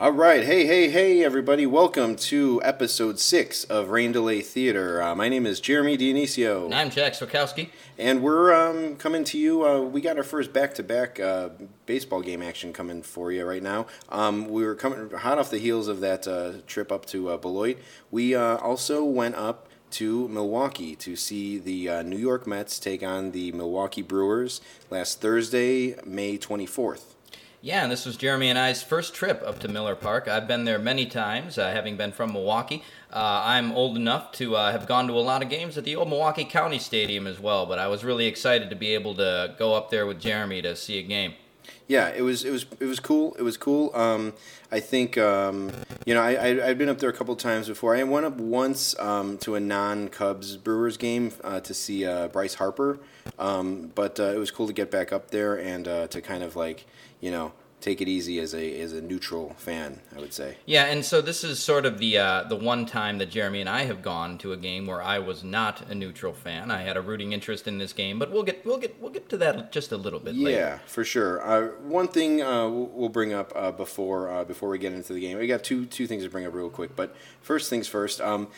All right, hey, hey, hey, everybody! Welcome to episode six of Rain Delay Theater. Uh, my name is Jeremy Dionisio, And I'm Jack Sokowski. and we're um, coming to you. Uh, we got our first back-to-back uh, baseball game action coming for you right now. Um, we were coming hot off the heels of that uh, trip up to uh, Beloit. We uh, also went up to Milwaukee to see the uh, New York Mets take on the Milwaukee Brewers last Thursday, May twenty fourth. Yeah, and this was Jeremy and I's first trip up to Miller Park. I've been there many times, uh, having been from Milwaukee. Uh, I'm old enough to uh, have gone to a lot of games at the old Milwaukee County Stadium as well, but I was really excited to be able to go up there with Jeremy to see a game. Yeah, it was it was it was cool. It was cool. Um, I think um, you know I, I I've been up there a couple times before. I went up once um, to a non Cubs Brewers game uh, to see uh, Bryce Harper, um, but uh, it was cool to get back up there and uh, to kind of like you know take it easy as a as a neutral fan. I would say. Yeah, and so this is sort of the uh, the one time that Jeremy and I have gone to a game where I was not a neutral fan. I had a rooting interest in this game, but we'll get we'll get we'll get to that just a little bit later. Yeah, for sure. Uh, one thing uh, we'll we'll bring up uh, before uh, before we get into the game, we got two two things to bring up real quick. But first things first. Um,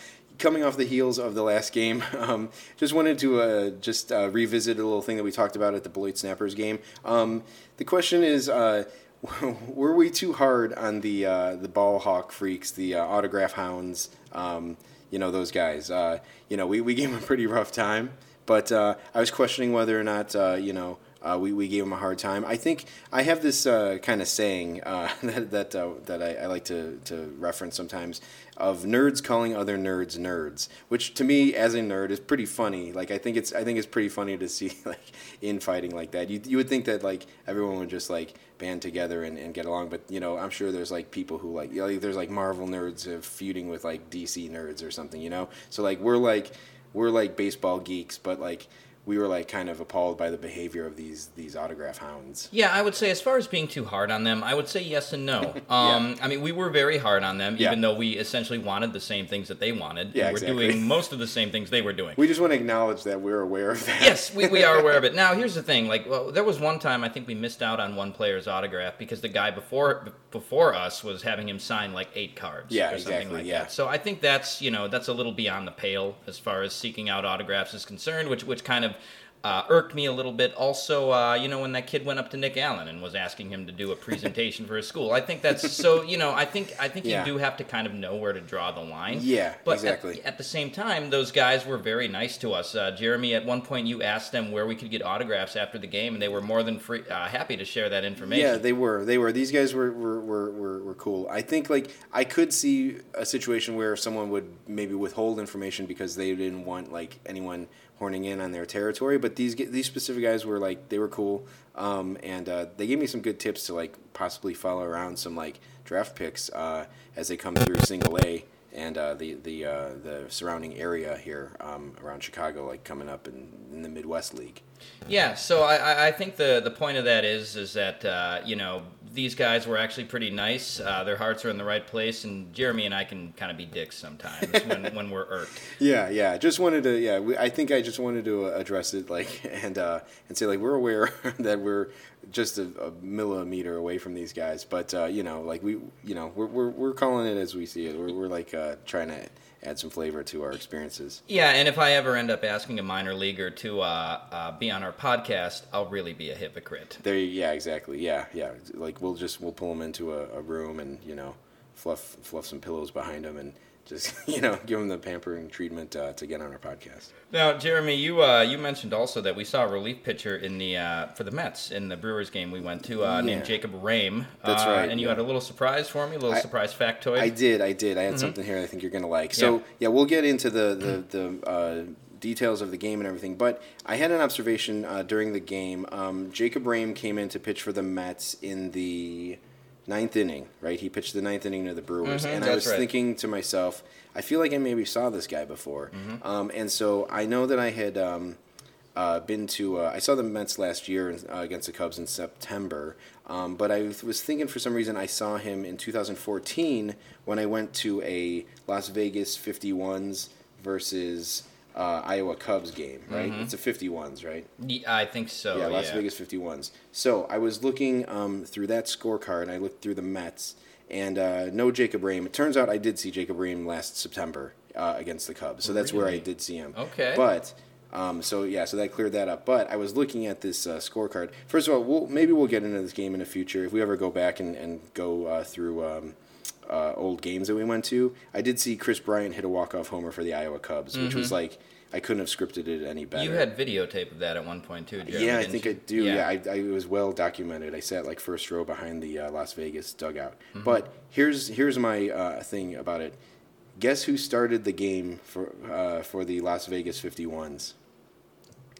coming off the heels of the last game, um, just wanted to uh, just uh, revisit a little thing that we talked about at the Beloit Snappers game. Um, the question is. Uh, were we too hard on the uh, the ball hawk freaks, the uh, autograph hounds? Um, you know those guys. Uh, you know we, we gave them a pretty rough time, but I was questioning whether or not you know we, we gave them a hard time. I think I have this kind of saying that that, that I, I like to, to reference sometimes of nerds calling other nerds nerds, which to me as a nerd is pretty funny. Like I think it's I think it's pretty funny to see like infighting like that. You you would think that like everyone would just like band together and, and get along, but you know I'm sure there's like people who like, you know, there's like Marvel nerds uh, feuding with like DC nerds or something, you know. So like we're like we're like baseball geeks, but like we were like kind of appalled by the behavior of these these autograph hounds. Yeah, I would say as far as being too hard on them, I would say yes and no. Um, I mean, we were very hard on them, Yeah. even though we essentially wanted the same things that they wanted. Yeah, and we're exactly. doing most of the same things they were doing. We just want to acknowledge that we're aware of that. yes, we, we are aware of it. Now, here's the thing. Like, well, there was one time I think we missed out on one player's autograph because the guy before before us was having him sign like eight cards. Yeah, or something exactly, Like yeah. That. So I think that's you know that's a little beyond the pale as far as seeking out autographs is concerned, which which kind of. Uh, irked me a little bit. Also, uh, you know, when that kid went up to Nick Allen and was asking him to do a presentation for his school, I think that's so. You know, I think I think Yeah. you do have to kind of know where to draw the line. Yeah, but exactly. At, at the same time, those guys were very nice to us. Uh, Jeremy, at one point, you asked them where we could get autographs after the game, and they were more than free, uh, happy to share that information. Yeah, they were. They were. These guys were, were, were, were, were cool. I think like I could see a situation where someone would maybe withhold information because they didn't want like anyone horning in on their territory. But these these specific guys were like they were cool, um, and uh, they gave me some good tips to like possibly follow around some like draft picks uh, as they come through single A and uh, the the uh, the surrounding area here um, around Chicago, like coming up in, in the Midwest League. Yeah, so I, I- think the, the point of that is is that uh, you know these guys were actually pretty nice. Uh, their hearts are in the right place, and Jeremy and I can kind of be dicks sometimes when, when we're irked. Yeah, yeah. Just wanted to. Yeah, we, I think I just wanted to uh, address it, like, and uh, and say like we're aware that we're just a, a millimeter away from these guys, but uh, you know, like we, you know, we're, we're we're calling it as we see it. We're we're like uh, trying to add some flavor to our experiences. Yeah, and if I ever end up asking a minor leaguer to uh, uh, be on our podcast, I'll really be a hypocrite. There, yeah, exactly. Yeah, yeah. Like we'll just we'll pull them into a, a room and you know fluff fluff some pillows behind them and just you know give them the pampering treatment uh, to get on our podcast. Now, Jeremy, you uh, you mentioned also that we saw a relief pitcher in the uh, for the Mets in the Brewers game we went to uh, named Jacob Rhame. That's Uh, right, And you yeah. had a little surprise for me, a little I- surprise factoid. I did, I did. I had something here I think you're gonna like. So Yeah. yeah, we'll get into the the, the uh, details of the game and everything. But I had an observation uh, during the game. Um, Jacob Rhame came in to pitch for the Mets in the ninth inning. Right, he pitched the ninth inning to the Brewers, Mhm, and I was right. thinking to myself, I feel like I maybe saw this guy before. Mm-hmm. Um, and so I know that I had. Um, uh, been to uh, I saw the Mets last year uh, against the Cubs in September, um, but I was thinking for some reason I saw him in 2014 when I went to a Las Vegas 51s versus uh, Iowa Cubs game. Right, it's a 51s, right? Ye- I think so. yeah, Yeah, Las Vegas 51s. So I was looking um, through that scorecard, and I looked through the Mets, and uh, no Jacob Rhame. It turns out I did see Jacob Rhame last September uh, against the Cubs, so that's where I did see him. Okay. but. Um, so yeah, so that cleared that up. But I was looking at this uh, scorecard. First of all, we'll, maybe we'll get into this game in the future if we ever go back and, and go uh, through um, uh, old games that we went to. I did see Kris Bryant hit a walk off homer for the Iowa Cubs, which was like I couldn't have scripted it any better. Mm-hmm. You had videotape of that at one point too, Jeremy. yeah, I think you? I do. Yeah, I, I, it was well documented. I sat like first row behind the uh, Las Vegas dugout. Mm-hmm. But here's here's my uh, thing about it. Guess who started the game for uh, for the Las Vegas 51s?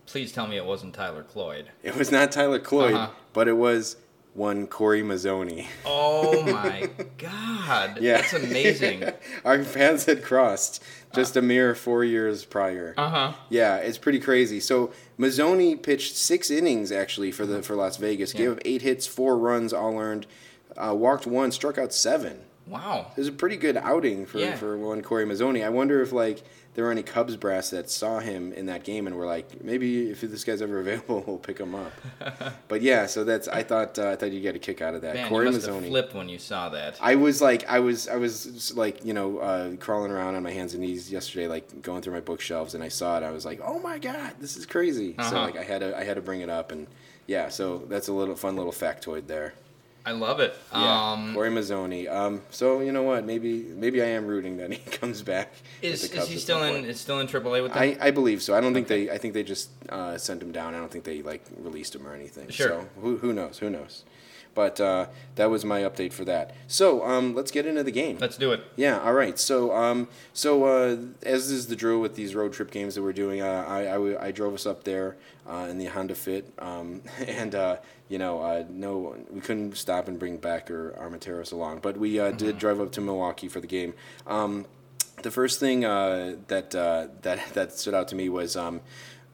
Please tell me it wasn't Tyler Cloyd. It was not Tyler Cloyd, Uh-huh. but it was one Cory Mazzoni. Oh my God! Yeah, that's amazing. Our paths had crossed just a mere four years prior. Uh huh. Yeah, it's pretty crazy. So Mazzoni pitched six innings actually for the for Las Vegas. Gave Yeah. up eight hits, four runs, all earned. Uh, walked one, struck out seven. Wow. It was a pretty good outing for, Yeah. for one Cory Mazzoni. I wonder if like there were any Cubs brass that saw him in that game and were like, maybe if this guy's ever available, we'll pick him up. but yeah, so that's I thought uh, I thought you get a kick out of that. Man, Cory you must have Mazzoni. flipped when you saw that. I was like, I was, I was like, you know, uh, crawling around on my hands and knees yesterday, like going through my bookshelves, and I saw it. I was like, oh my god, this is crazy. So Uh-huh. like, I had to, I had to bring it up, and yeah, so that's a little fun little factoid there. I love it. Yeah, Um, Cory Mazzoni. Um, so you know what? Maybe, maybe I am rooting that he comes back. is is he still in? Is still in AAA with them? I, I believe so. I don't think they. I think they just uh, sent him down. I don't think they like released him or anything. Sure. So who, who knows? Who knows? But uh, that was my update for that. So um, let's get into the game. Let's do it. Yeah. All right. So, um, so uh, as is the drill with these road trip games that we're doing, uh, I, I, I drove us up there uh, in the Honda Fit, um, and uh, you know, uh, no, we couldn't stop and bring Becker Armenteros along, but we uh, did drive up to Milwaukee for the game. Um, the first thing uh, that uh, that that stood out to me was. Um,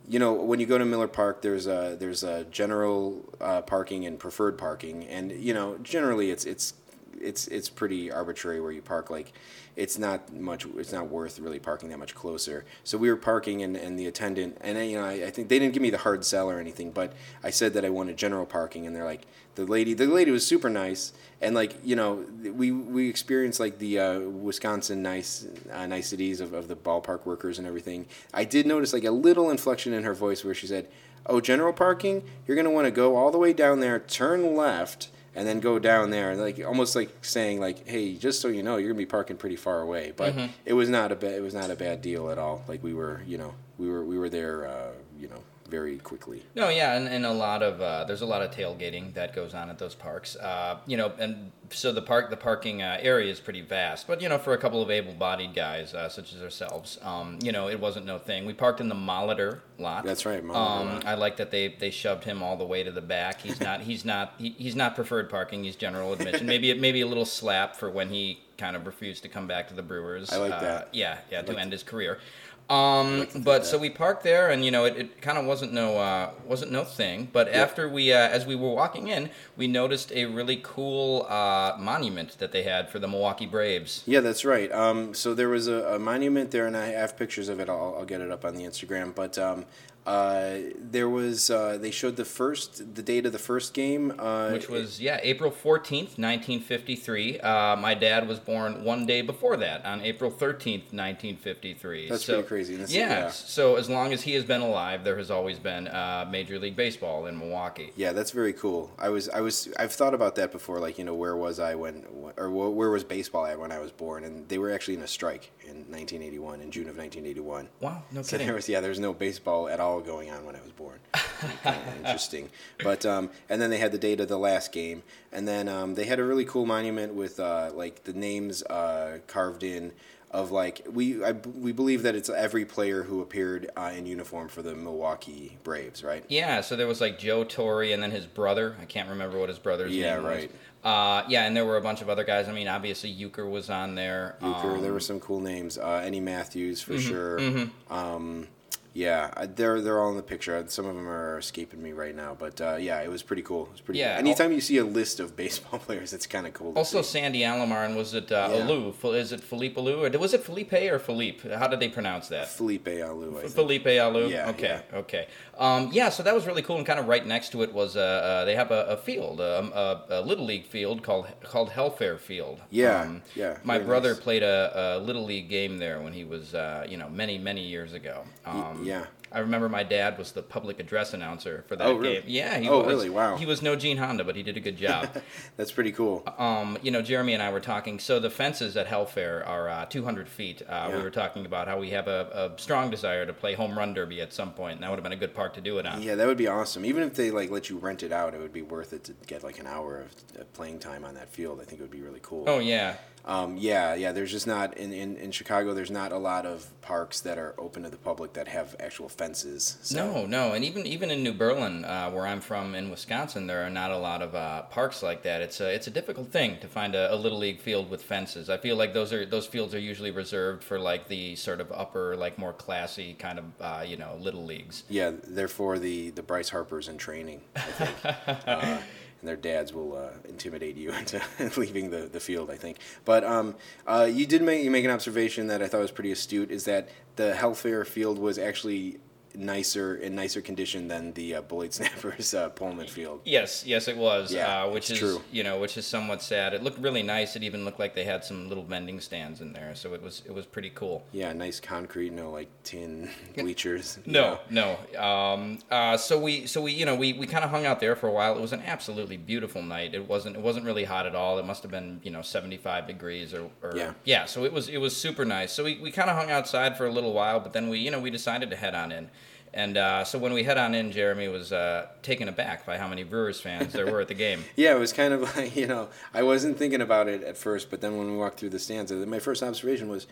you know, when you go to Miller Park, there's a there's a general uh, parking and preferred parking, and you know, generally it's it's it's it's pretty arbitrary where you park. Like, it's not much. It's not worth really parking that much closer. So we were parking, and, and the attendant, and I, you know, I, I think they didn't give me the hard sell or anything, but I said that I wanted general parking, and they're like, the lady, the lady was super nice, and like you know, we we experienced like the uh, Wisconsin nice uh, niceties of, of the ballpark workers and everything. I did notice like a little inflection in her voice where she said, "Oh, general parking, you're gonna want to go all the way down there, turn left." And then go down there, and like almost like saying, like, "Hey, just so you know, you're gonna be parking pretty far away." But it was not a bad, it was not a bad deal at all. Like we were, you know, we were we were there, uh, you know, very quickly. No, yeah, and, and a lot of uh, there's a lot of tailgating that goes on at those parks. Uh, you know, and so the park the parking uh, area is pretty vast. But you know, for a couple of able-bodied guys uh, such as ourselves, um, you know, it wasn't no thing. We parked in the Molitor lot. That's right, Molitor Um. I like that they they shoved him all the way to the back. He's not he's not he, he's not preferred parking. He's general admission. maybe maybe a little slap for when he kind of refused to come back to the Brewers. I like Uh, that. Yeah, yeah, to end his career. Um, but so we parked there, and you know, it, it kind of wasn't no uh, wasn't no thing. But after we, uh, as we were walking in, we noticed a really cool uh, monument that they had for the Milwaukee Braves. Yeah, that's right. Um, so there was a, a monument there, and I have pictures of it. I'll, I'll get it up on the Instagram. But um, uh, there was uh, they showed the first the date of the first game, uh, Which was yeah, April fourteenth, nineteen fifty three. Uh, my dad was born one day before that, on April thirteenth, nineteen fifty three. That's pretty crazy. That's- yeah, yeah. So as long as he has been alive, there has always been uh, Major League Baseball in Milwaukee. Yeah, that's very cool. I was, I was, I've thought about that before. Like, you know, where was I when, or where was baseball at when I was born? And they were actually in a strike in 1981, in June of 1981. Wow, no So kidding. there was, yeah, there was no baseball at all going on when I was born. Interesting, but um, and then they had the date of the last game, and then um, they had a really cool monument with uh, like the names uh, carved in of like we I, we believe that it's every player who appeared uh, in uniform for the Milwaukee Braves, right? Yeah, so there was like Joe Torre and then his brother. I can't remember what his brother's Yeah, name was. right. Uh, yeah, and there were a bunch of other guys. I mean, obviously Uecker was on there. Uecker, Um, there were some cool names. Uh, Eddie Mathews for Mm-hmm, sure. Um, Yeah, I- they're they're all in the picture. Some of them are escaping me right now, but uh, yeah, it was pretty cool. It was pretty. Yeah, Cool. Anytime you see a list of baseball players, it's kind of cool. To Also, see. Sandy Alomar, and was it uh, Yeah. Alou? F- Is it Philippe Alou? Or was it Felipe or Philippe? How did they pronounce that? Felipe Alou. I think. Felipe Alou. Yeah, Okay. Okay. Um, yeah. So that was really cool, and kind of right next to it was uh, uh, they have a, a field, um, a, a little league field called called Helfaer Field. Yeah, Um, yeah, My brother nice. played a, a little league game there when he was, uh, you know, many many years ago. Um, yeah. I remember my dad was the public address announcer for that Oh, really? game. Yeah. He Oh, was. really? Wow. He was no Gene Honda, but he did a good job. That's pretty cool. um, you know, Jeremy and I were talking. So the fences at Helfaer are uh, 200 feet. Uh, We were talking about how we have a, a strong desire to play home run derby at some point, and that would have been a good park to do it on. Yeah, that would be awesome. Even if they like let you rent it out, it would be worth it to get like an hour of playing time on that field. I think it would be really cool. Oh yeah, Um, yeah, yeah. There's just not in, in, in Chicago. There's not a lot of parks that are open to the public that have actual fences. So. no, no, and even even in New Berlin, uh, where I'm from in Wisconsin, there are not a lot of uh, parks like that. It's a it's a difficult thing to find a, a little league field with fences. I feel like those are those fields are usually reserved for like the sort of upper, like more classy kind of uh, you know little leagues. Yeah, therefore the the Bryce Harpers in training, I think, uh, and their dads will uh, intimidate you into leaving the, the field. I think, but um, uh, you did make you make an observation that I thought was pretty astute. Is that the Helfaer field was actually nicer in nicer condition than the uh, Beloit Snappers uh, Pohlman field. Yes, yes, it was. Yeah, uh, which is true. you know, which is somewhat sad. It looked really nice. It even looked like they had some little vending stands in there, so it was it was pretty cool. Yeah, nice concrete, no like tin bleachers. No, know. no. Um, uh, so we, so we, you know, we, we kind of hung out there for a while. It was an absolutely beautiful night. It wasn't, it wasn't really hot at all. It must have been, you know, seventy five degrees or, or Yeah. So it was, it was super nice. So we, we kind of hung outside for a little while, but then we, you know, we decided to head on in. And uh, so when we head on in, Jeremy was uh, taken aback by how many Brewers fans there were at the game. Yeah, it was kind of like you know I wasn't thinking about it at first, but then when we walked through the stands, uh, my first observation was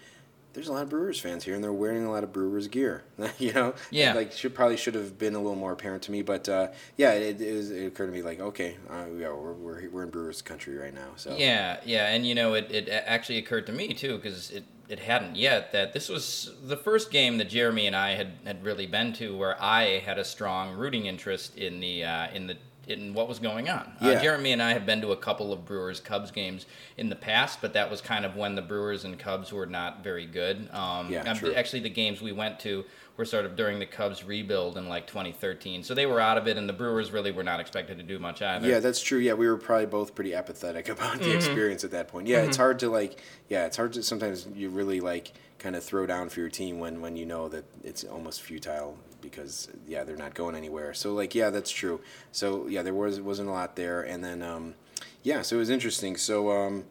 there's a lot of Brewers fans here, and they're wearing a lot of Brewers gear. you know, Yeah. like should probably should have been a little more apparent to me, but uh, yeah, it, it, was, it occurred to me like okay, uh, yeah, we're, we're we're in Brewers country right now, so Yeah, yeah, and you know, it, it actually occurred to me too because it, it hadn't yet that this was the first game that Jeremy and I had, had really been to where I had a strong rooting interest in the uh, in the in what was going on. Uh, Jeremy and I have been to a couple of Brewers Cubs games in the past, but that was kind of when the Brewers and Cubs were not very good. Um, Yeah, true. Actually, the games we went to were sort of during the Cubs rebuild in like 2013, so they were out of it, and the Brewers really were not expected to do much either. Yeah, that's true. Yeah, we were probably both pretty apathetic about Mm-hmm. the experience at that point. Yeah, it's hard to like. Yeah, it's hard to sometimes you really like kind of throw down for your team when when you know that it's almost futile because yeah they're not going anywhere. So like yeah, that's true. So yeah, there was wasn't a lot there, and then um, yeah, so it was interesting. So um,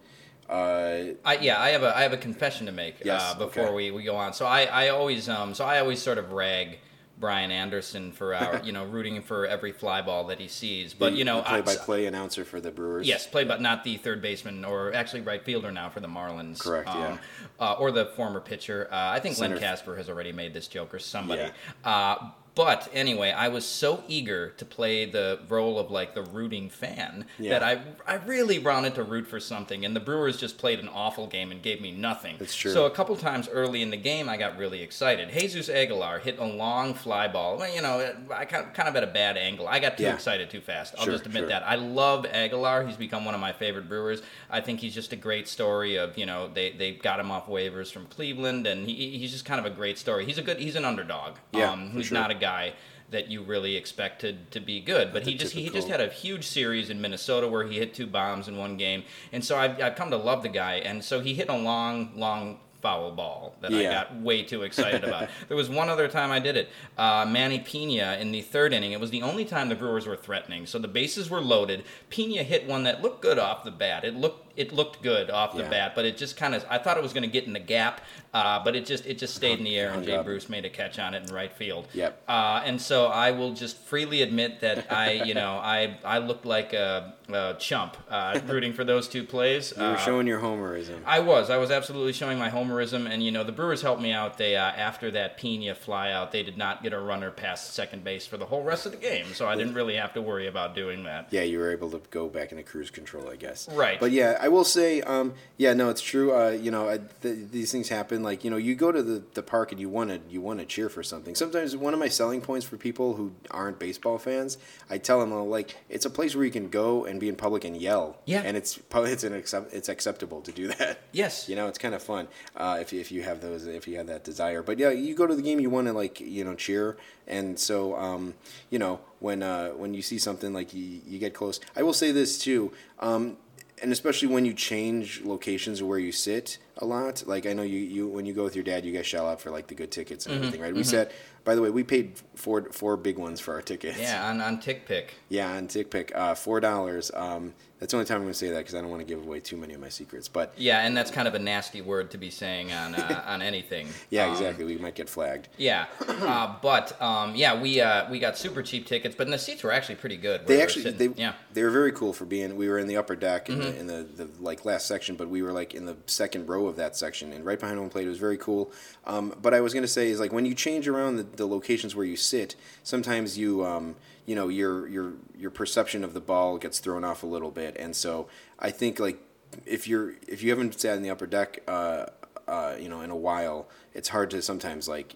uh, I, yeah, I have a I have a confession to make Yes, uh, before okay. we, we go on. So I, I always um so I always sort of rag Brian Anderson for our you know rooting for every fly ball that he sees. But you know, play by play announcer for the Brewers. Yes, play, but not the third baseman or actually right fielder now for the Marlins. Correct, yeah. Uh, or the former pitcher. Uh, I think Center- Len Kasper has already made this joke or somebody. Yeah. But anyway, I was so eager to play the role of like the rooting fan Yeah. that I I really wanted to root for something, and the Brewers just played an awful game and gave me nothing. That's true. So a couple times early in the game, I got really excited. Jesus Aguilar hit a long fly ball. Well, you know, I kind of, kind of at a bad angle. I got too Yeah. excited too fast. I'll Sure, just admit sure. that. I love Aguilar. He's become one of my favorite Brewers. I think he's just a great story of you know they, they got him off waivers from Cleveland, and he, he's just kind of a great story. He's a good. He's an underdog. Yeah, um, he's sure. not a guy that you really expected to be good, but he just he just had a huge series in Minnesota where he hit two bombs in one game, and so I've, I've come to love the guy. And so he hit a long, long foul ball that I got way too excited about. there was one other time I did it. Uh, Manny Pena in the third inning. It was the only time the Brewers were threatening. So the bases were loaded. Pena hit one that looked good off the bat. It looked it looked good off the Yeah. bat, but it just kind of I thought it was going to get in the gap, uh, but it just it just stayed in the air, and Jay. Bruce made a catch on it in right field. Yep. Uh, and so I will just freely admit that I, you know, I I looked like a, a chump uh, rooting for those two plays. You were Uh, showing your homerism. I was. I was absolutely showing my homerism, and you know the Brewers helped me out. They uh, after that Pena flyout, they did not get a runner past second base for the whole rest of the game, so I didn't really have to worry about doing that. Yeah, you were able to go back into cruise control, I guess. Right. But yeah, I will say, um, yeah, no, it's true. Uh, you know, I, th- these things happen. Like, you know, you go to the, the park and you want to you want to cheer for something. Sometimes one of my selling points for people who aren't baseball fans, I tell them, like, it's a place where you can go and be in public and yell. Yeah. And it's it's an accept, it's acceptable to do that. Yes. You know, it's kind of fun uh, if you, if you have those if you have that desire. But yeah, you go to the game, you want to like you know cheer, and so um, you know when uh, when you see something like you, you get close. I will say this too. Um, and especially when you change locations where you sit a lot. Like I know you, you when you go with your dad, you guys shell out for like the good tickets and mm-hmm. everything, right? Mm-hmm. We sat. By the way, we paid four four big ones for our tickets. Yeah, on on Tick Pick. Yeah, on TickPick, uh, four dollars. Um, that's the only time I'm going to say that because I don't want to give away too many of my secrets. But Yeah, and that's kind of a nasty word to be saying on uh, on anything. yeah, Um, exactly. We might get flagged. Yeah, uh, but um, yeah, we uh, we got super cheap tickets, but the seats were actually pretty good. They we actually sitting. they yeah. Mm-hmm. they were very cool for being. We were in the upper deck in, the, in the the like last section, but we were like in the second row of that section and right behind home plate. It was very cool. Um, but I was gonna say is like when you change around the, the locations where you sit, sometimes you um, you know your your your perception of the ball gets thrown off a little bit, and so I think like if you're if you haven't sat in the upper deck, uh, uh, you know, in a while, it's hard to sometimes like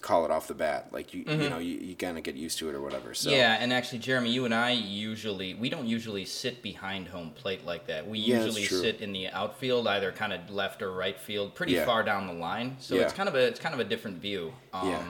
call it off the bat. Like you you know you, you kind of get used to it or whatever. So Mm-hmm. Yeah, and actually, Jeremy, you and I usually we don't usually sit behind home plate like that. We Yeah, usually sit in the outfield, either kind of left or right field, pretty Yeah. far down the line. So Yeah. it's kind of a it's kind of a different view. Um, Yeah.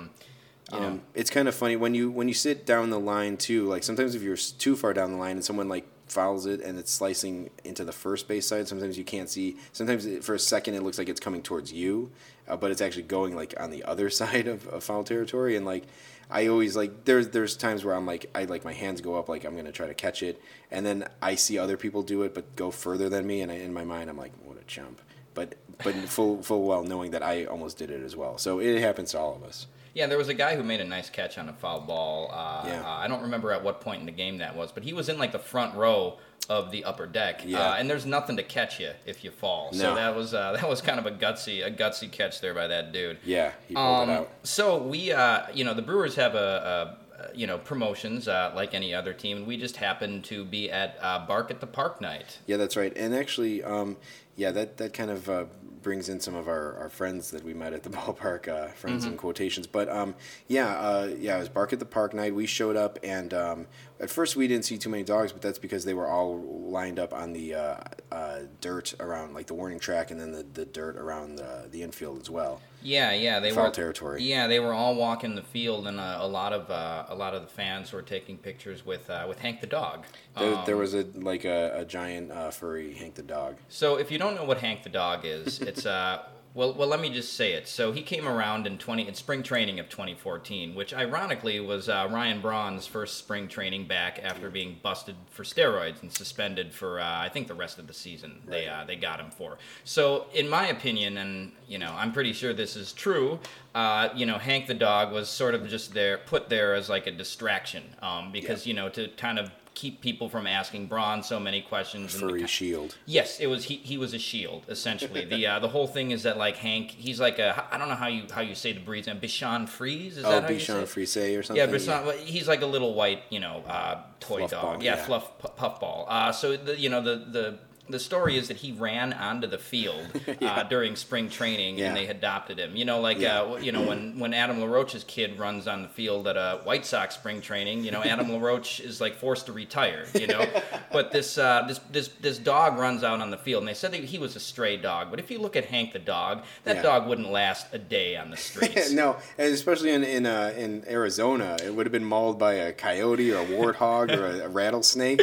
You know, Um, it's kind of funny when you when you sit down the line too. Like sometimes if you're too far down the line and someone like fouls it and it's slicing into the first base side, sometimes you can't see. Sometimes it, for a second it looks like it's coming towards you, uh, but it's actually going like on the other side of, of foul territory. And like I always like there's there's times where I'm like I like my hands go up like I'm gonna try to catch it, and then I see other people do it but go further than me, and I, in my mind I'm like what a chump. But but full full well knowing that I almost did it as well. So it happens to all of us. Yeah, there was a guy who made a nice catch on a foul ball. Uh, Yeah. uh, I don't remember at what point in the game that was, but he was in like the front row of the upper deck. Yeah. Uh, and there's nothing to catch you if you fall. No. So that was uh, that was kind of a gutsy a gutsy catch there by that dude. Yeah, he pulled Um, it out. So we, uh, you know, the Brewers have a, a you know promotions uh, like any other team, and we just happened to be at uh, Bark at the Park night. Yeah, that's right. And actually, um, yeah, that, that kind of uh, brings in some of our, our friends that we met at the ballpark, uh, friends in quotations. But um, yeah, uh, yeah, it was Bark at the Park night. We showed up, and um, at first we didn't see too many dogs, but that's because they were all lined up on the uh, uh, dirt around, like the warning track, and then the, the dirt around the, the infield as well. Yeah, yeah, they Foul were territory. Yeah, they were all walking the field, and uh, a lot of uh, a lot of the fans were taking pictures with uh, with Hank the dog. There, Um, there was a like a, a giant uh, furry Hank the dog. So if you don't know what Hank the dog is, it's uh well well let me just say it. So he came around in 20 in spring training of 2014, which ironically was uh, Ryan Braun's first spring training back after being busted for steroids and suspended for uh, I think the rest of the season. They uh, they got him for. So in my opinion, and you know I'm pretty sure this is true. Uh, you know Hank the dog was sort of just there put there as like a distraction um, because you know to kind of keep people from asking Braun so many questions. and Furry shield. Yes, it was. He, he was a shield essentially. the uh, the whole thing is that like Hank, he's like a I don't know how you how you say the breed's name. Bichon Frise is Oh, that how? Bichon? Frise or something? Yeah, Bichon. well, He's like a little white, you know, uh, toy Fluff dog. ball, yeah, yeah. fluff pu- puffball. Uh, so the you know the the. The story is that he ran onto the field uh, during spring training, Yeah. and they adopted him. You know, like Yeah. uh, you know when when Adam LaRoche's kid runs on the field at a White Sox spring training, you know Adam LaRoche is like forced to retire. You know, but this uh, this this this dog runs out on the field, and they said that he was a stray dog. But if you look at Hank the dog, that Yeah. dog wouldn't last a day on the streets. no, and especially in in, uh, in Arizona, it would have been mauled by a coyote or a warthog or a, a rattlesnake.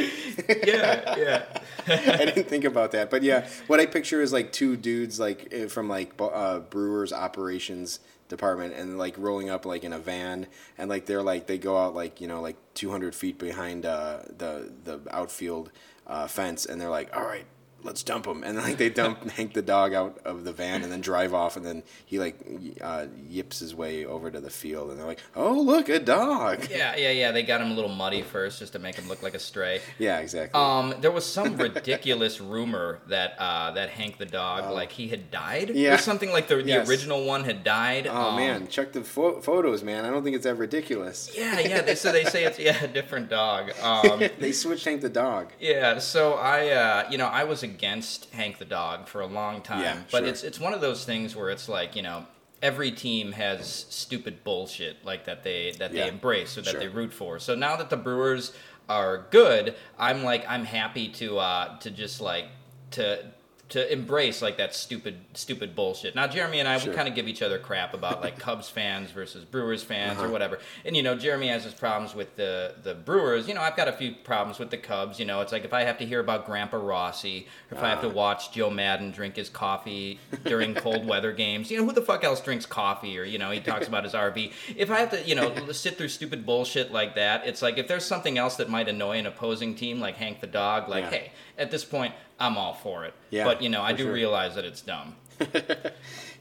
yeah, yeah. I didn't think about that, but yeah, what I picture is like two dudes like eh, from like uh, Brewers operations department and like rolling up like in a van. And like they're like they go out like you know like 200 feet behind uh, the the outfield uh, fence. And they're like all right let's dump him and like they dump Hank the dog out of the van and then drive off and then he like uh, yips his way over to the field and they're like oh look a dog Yeah, yeah, yeah. They got him a little muddy first, just to make him look like a stray. yeah exactly Um, there was some ridiculous rumor that uh, that Hank the dog, like he had died, Yeah. or something like the, the Yes. original one had died. oh Um, man check the pho- photos man I don't think it's that ridiculous Yeah, yeah. They so they say it's yeah a different dog. Um, they switched Hank the dog. yeah. So I, uh, you know, I was a against Hank the Dog for a long time, Yeah, but sure. it's it's one of those things where it's like you know every team has stupid bullshit like that they that Yeah, they embrace or that sure. they root for. So now that the Brewers are good, I'm like I'm happy to uh to just like to to embrace like that stupid stupid bullshit. Now Jeremy and I Sure. we kind of give each other crap about like Cubs fans versus Brewers fans or Uh-huh. whatever. And you know Jeremy has his problems with the the Brewers. You know I've got a few problems with the Cubs. You know it's like if I have to hear about Grandpa Rossy or if I have to Ah. watch Joe Maddon drink his coffee during cold weather games. You know who the fuck else drinks coffee or you know he talks about his RV. If I have to you know sit through stupid bullshit like that, it's like if there's something else that might annoy an opposing team like Hank the dog, like Yeah. hey, at this point I'm all for it. Yeah, but you know I do sure. realize that it's dumb.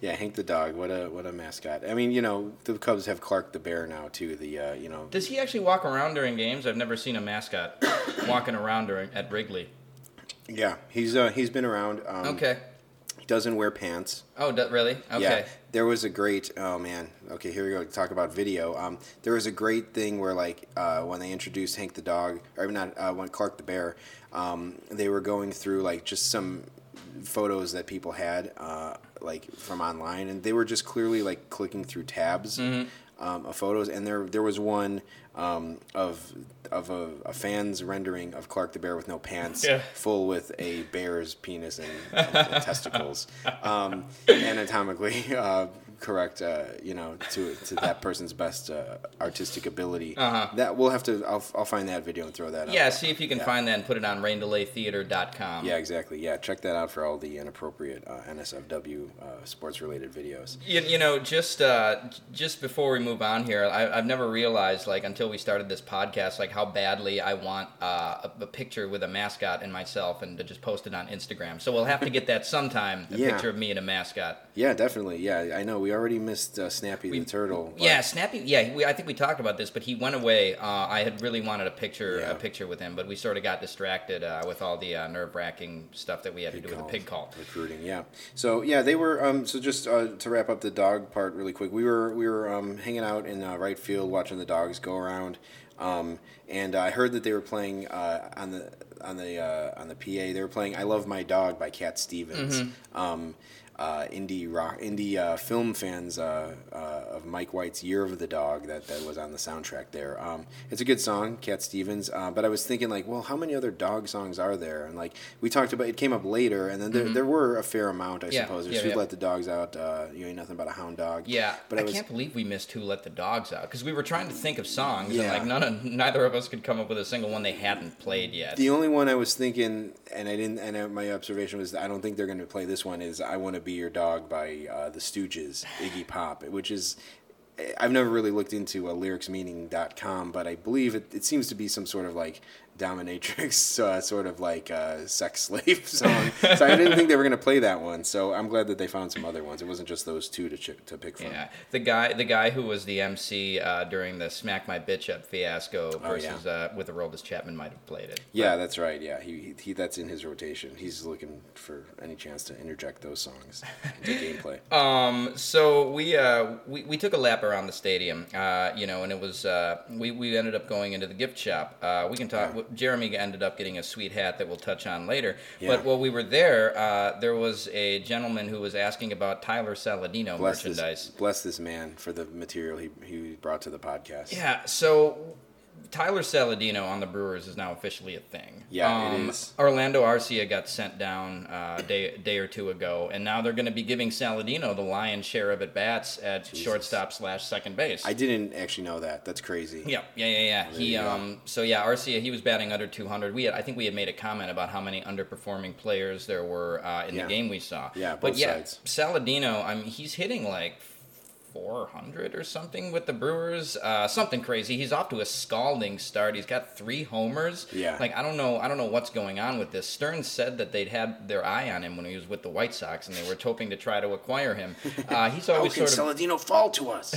Yeah, Hank the dog. What a what a mascot. I mean, you know, the Cubs have Clark the bear now too. The uh, you know, Does he actually walk around during games? I've never seen a mascot walking around during at Wrigley. yeah, he's uh, he's been around. Um, Okay. He doesn't wear pants. Oh, d- really? Okay. Yeah, there was a great. Oh man. Okay, here we go. Talk about video. Um, there was a great thing where like uh, when they introduced Hank the dog, or not uh, when Clark the bear, um, they were going through like just some photos that people had uh, like from online, and they were just clearly like clicking through tabs. Mm-hmm. Um, of photos, and there there was one um, of of a, a fan's rendering of Clark the bear with no pants, Yeah. full with a bear's penis and, and testicles, um, anatomically uh, correct. Uh, you know, to to that person's best uh, artistic ability. Uh-huh. That we'll have to. I'll, I'll find that video and throw that. Yeah, see if you can Yeah. find that and put it on raindelaytheater.com. Yeah, exactly. Yeah, check that out for all the inappropriate uh, NSFW uh, sports related videos. You, you know, just uh, just before we move on here, I, I've never realized, like, until we started this podcast, like, how badly I want uh, a, a picture with a mascot and myself and to just post it on Instagram. So we'll have to get that sometime, a Yeah. picture of me and a mascot. Yeah, definitely. Yeah, I know. We already missed uh, Snappy the turtle. but- Yeah, Snappy. Yeah, we, I think we talked about this, but he went away. Uh, I had really wanted a picture, Yeah. a picture with him, but we sort of got distracted uh, with all the uh, nerve-wracking stuff that we had to do with the pig call. recruiting yeah so yeah they were um so just uh, to wrap up the dog part really quick we were we were um, hanging out in uh, right field watching the dogs go around um, and I heard that they were playing uh, on the on the uh, on the PA they were playing I Love My Dog by Cat Stevens Mm-hmm. um, uh, indie rock indie uh, film fans uh, uh, of Mike White's Year of the Dog that, that was on the soundtrack there. Um, it's a good song, Cat Stevens. Uh, but I was thinking like, well, how many other dog songs are there? And like we talked about, it came up later, and then there, there were a fair amount, I Mm-hmm. Yeah, suppose. There's yeah, Who yeah. Let the Dogs Out. Uh, you ain't nothing but a hound dog. Yeah, but I, I was can't believe we missed "Who Let the Dogs Out" because we were trying to think of songs, and like none of neither of us could come up with a single one they hadn't played yet. The only one I was thinking, and I didn't, and my observation was, I don't think they're going to play this one. Is "I Want to Be Your Dog" by uh, the Stooges, Iggy Pop, which is. I've never really looked into uh, lyricsmeaning.com, but I believe it, it seems to be some sort of like dominatrix, uh, sort of like uh, sex slave song. so I didn't think they were going to play that one. So I'm glad that they found some other ones. It wasn't just those two to, ch- to pick from. Yeah, the guy, the guy who was the MC uh, during the "Smack My Bitch Up" fiasco Oh, yeah. versus uh, with Aroldis Chapman might have played it. Yeah, that's right. Yeah, he, he, he that's in his rotation. He's looking for any chance to interject those songs into gameplay. Um, so we, uh, we we took a lap around the stadium, uh, you know, and it was uh, we we ended up going into the gift shop. Uh, we can talk. Jeremy ended up getting a sweet hat that we'll touch on later. Yeah. But while we were there, uh, there was a gentleman who was asking about Tyler Saladino bless merchandise. this bless this man for the material he, he brought to the podcast. Yeah, so Tyler Saladino on the Brewers is now officially a thing. Yeah, it Um, is. Orlando Arcia got sent down uh, a day, day or two ago, and now they're going to be giving Saladino the lion's share of at bats at shortstop slash second base. I didn't actually know that. That's crazy. yeah, yeah, yeah, yeah. He um so yeah, Arcia he was batting under 200. We had I think we had made a comment about how many underperforming players there were uh, in Yeah. the game we saw. Yeah, but yeah, sides. Saladino, I mean he's hitting like 400 or something with the Brewers. Uh, something crazy. He's off to a scalding start. He's got three homers. Yeah. Like I don't know. I don't know what's going on with this. Stearns said that they'd had their eye on him when he was with the White Sox, and they were hoping to try to acquire him. Uh, he's How always can sort of Saladino fall to us?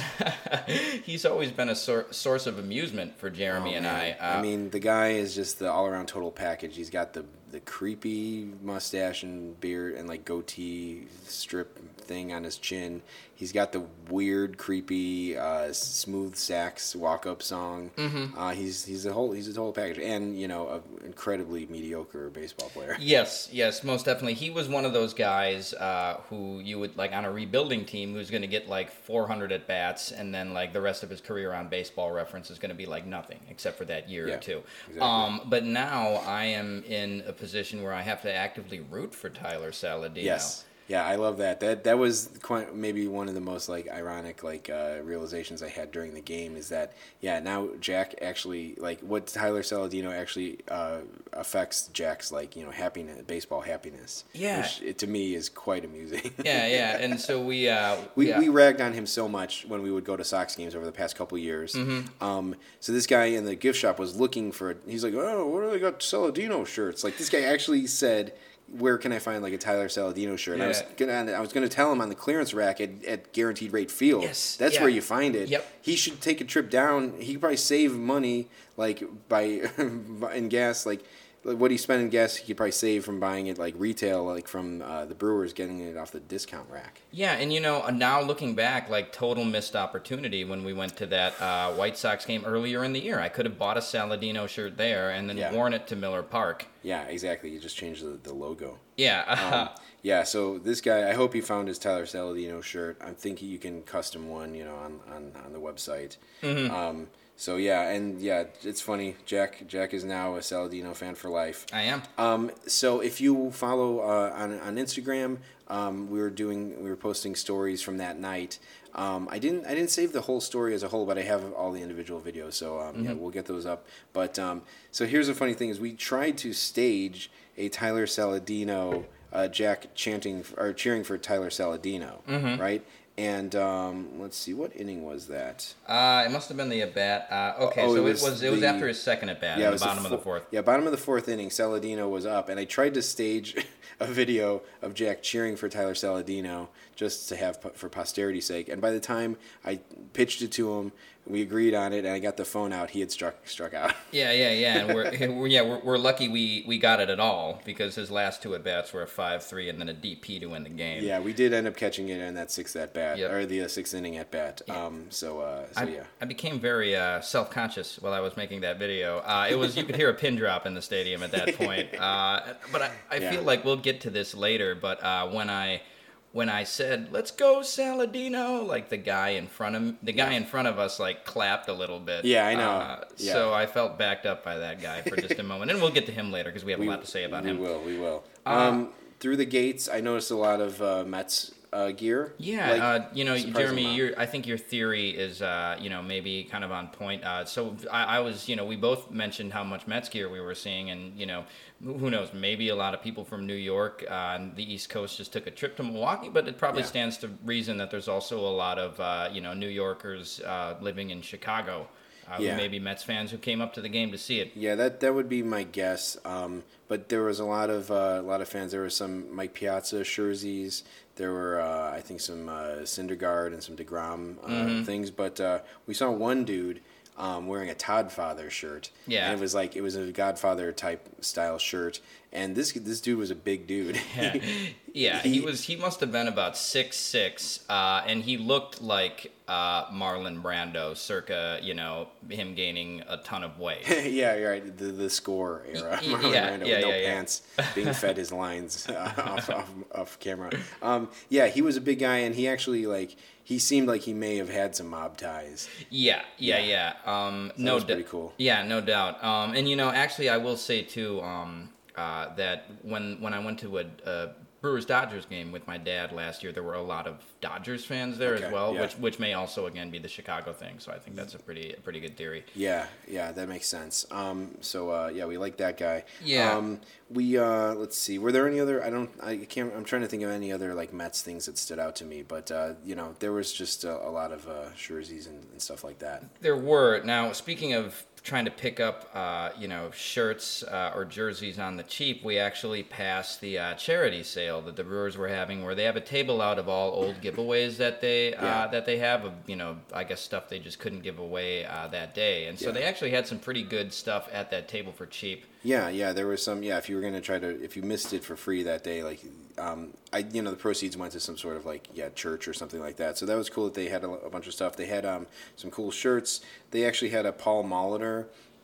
he's always been a sor- source of amusement for Jeremy Oh, and man. I. Uh, I mean, the guy is just the all-around total package. He's got the the creepy mustache and beard and like goatee strip thing on his chin. He's got the weird, creepy, uh, smooth sax walk up song. Mm-hmm. Uh, he's he's a whole he's a whole package, and you know, an incredibly mediocre baseball player. Yes, yes, most definitely. He was one of those guys uh, who you would like on a rebuilding team who's going to get like 400 at bats, and then like the rest of his career on Baseball Reference is going to be like nothing except for that year Yeah, or two. exactly. Um, but now I am in a position where I have to actively root for Tyler Saladino. Yes. Yeah, I love that. That that was quite, maybe one of the most like ironic like uh, realizations I had during the game is that yeah now Jack actually like what Tyler Saladino actually uh, affects Jack's like you know happiness baseball happiness. Yeah. which it, to me is quite amusing. Yeah, yeah, and so we uh, We, yeah. we ragged on him so much when we would go to Sox games over the past couple years. Mm-hmm. Um, so this guy in the gift shop was looking for. He's like, oh, what do they got Saladino shirts? Like this guy actually said, where can I find like a Tyler Saladino shirt? And I was gonna I was gonna tell him on the clearance rack at, at Guaranteed Rate Field. Yes, that's yeah. where you find it. Yep. He should take a trip down. He could probably save money like by in gas like. Like What he spent in gas, he could probably save from buying it like retail, like from uh, the Brewers, getting it off the discount rack. Yeah, and you know, uh, now looking back, like total missed opportunity when we went to that uh, White Sox game earlier in the year. I could have bought a Saladino shirt there and then Yeah. worn it to Miller Park. Yeah, exactly. You just changed the, the logo. Yeah, Um, yeah, so this guy, I hope he found his Tyler Saladino shirt. I'm thinking you can custom one, you know, on, on, on the website. Mm-hmm. Um, so yeah, and yeah, it's funny. Jack Jack is now a Saladino fan for life. I am. Um, so if you follow uh, on on Instagram, um, we were doing we were posting stories from that night. Um, I didn't I didn't save the whole story as a whole, but I have all the individual videos, so um, yeah, we'll get those up. But um, so here's the funny thing: is we tried to stage a Tyler Saladino, uh, Jack chanting or cheering for Tyler Saladino, right? And um, let's see, what inning was that? Uh, it must have been the at bat. Uh, okay, Oh, so it was was it was the- after his second at bat, it in the bottom of the fourth. Yeah, bottom of the fourth inning, Saladino was up, and I tried to stage a video of Jack cheering for Tyler Saladino just to have for posterity's sake. And by the time I pitched it to him, we agreed on it, and I got the phone out. He had struck struck out. Yeah, yeah, yeah, and we're, we're yeah we're, we're lucky we, we got it at all because his last two at bats were a five three and then a DP to win the game. yeah, we did end up catching it in that sixth at bat Yep. or the uh, sixth inning at bat. Um, so uh, so I, yeah. I became very uh, self conscious while I was making that video. Uh, it was you could hear a pin drop in the stadium at that point. Uh, but I, I Yeah. feel like we'll get to this later. But uh, when I when I said "Let's go Saladino," like the guy in front of the guy in front of us like clapped a little bit. Yeah, I know. Uh, Yeah. So I felt backed up by that guy for just a moment, and we'll get to him later because we have a lot to say about we him. We will, we will. um, through the gates, I noticed a lot of uh, Mets uh, gear. Yeah, like, uh, you know, Jeremy, your I think your theory is, uh, you know, maybe kind of on point. Uh, so I, I was, you know, we both mentioned how much Mets gear we were seeing, and you know, who knows, maybe a lot of people from New York uh, and the East Coast just took a trip to Milwaukee, but it probably Yeah. stands to reason that there's also a lot of, uh, you know, New Yorkers uh, living in Chicago. Uh, who Yeah. may be Mets fans who came up to the game to see it. Yeah, that that would be my guess. Um, but there was a lot of uh, a lot of fans. There were some Mike Piazza jerseys. There were uh, I think some uh, Syndergaard and some Degrom uh, Mm-hmm. things. But uh, we saw one dude um, wearing a Todd Father shirt. Yeah. and it was like it was a Godfather type style shirt. And this this dude was a big dude. Yeah, he was. He must have been about six six, uh, and he looked like uh, Marlon Brando, circa you know him gaining a ton of weight. yeah, you're right. The the score era. Y- Marlon yeah, Brando yeah, with no yeah, yeah. pants, being fed his lines uh, off, off off camera. Um, yeah, he was a big guy, and he actually like he seemed like he may have had some mob ties. Yeah, yeah, yeah. Um, no, was pretty cool. Yeah, no doubt. Um, and you know, actually, I will say too um, uh, that when when I went to a, a Brewers Dodgers game with my dad last year, there were a lot of Dodgers fans there Okay, as well, yeah. which which may also again be the Chicago thing. So I think that's a pretty a pretty good theory. Yeah, yeah, that makes sense. Um, so uh, yeah, we like that guy. Yeah. Um, we uh, let's see. Were there any other? I don't. I can't. I'm trying to think of any other like Mets things that stood out to me. But uh, you know, there was just a, a lot of uh, and, and stuff like that. There were now. Speaking of trying to pick up, uh, you know, shirts uh, or jerseys on the cheap, we actually passed the uh, charity sale that the Brewers were having, where they have a table out of all old giveaways that they uh, Yeah. that they have of, you know, I guess stuff they just couldn't give away uh, that day, and so Yeah. they actually had some pretty good stuff at that table for cheap. Yeah, yeah, there was some. Yeah, if you were gonna try to, if you missed it for free that day, like, um, I, you know, the proceeds went to some sort of like, yeah, church or something like that. So that was cool that they had a, a bunch of stuff. They had um, some cool shirts. They actually had a Paul Molitor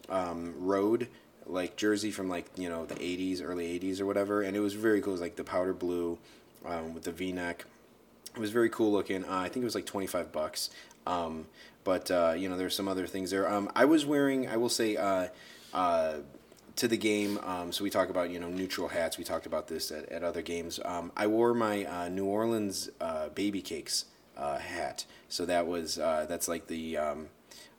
um, road like jersey from like you know the '80s, early '80s or whatever, and it was very cool. It was like the powder blue um, with the V-neck. It was very cool looking. Uh, I think it was like twenty five bucks. Um, but uh, you know, there's some other things there. Um, I was wearing, I will say, uh, uh, to the game. Um, so we talk about you know neutral hats. We talked about this at, at other games. Um, I wore my uh, New Orleans uh, baby cakes hat. So that was that's like the um,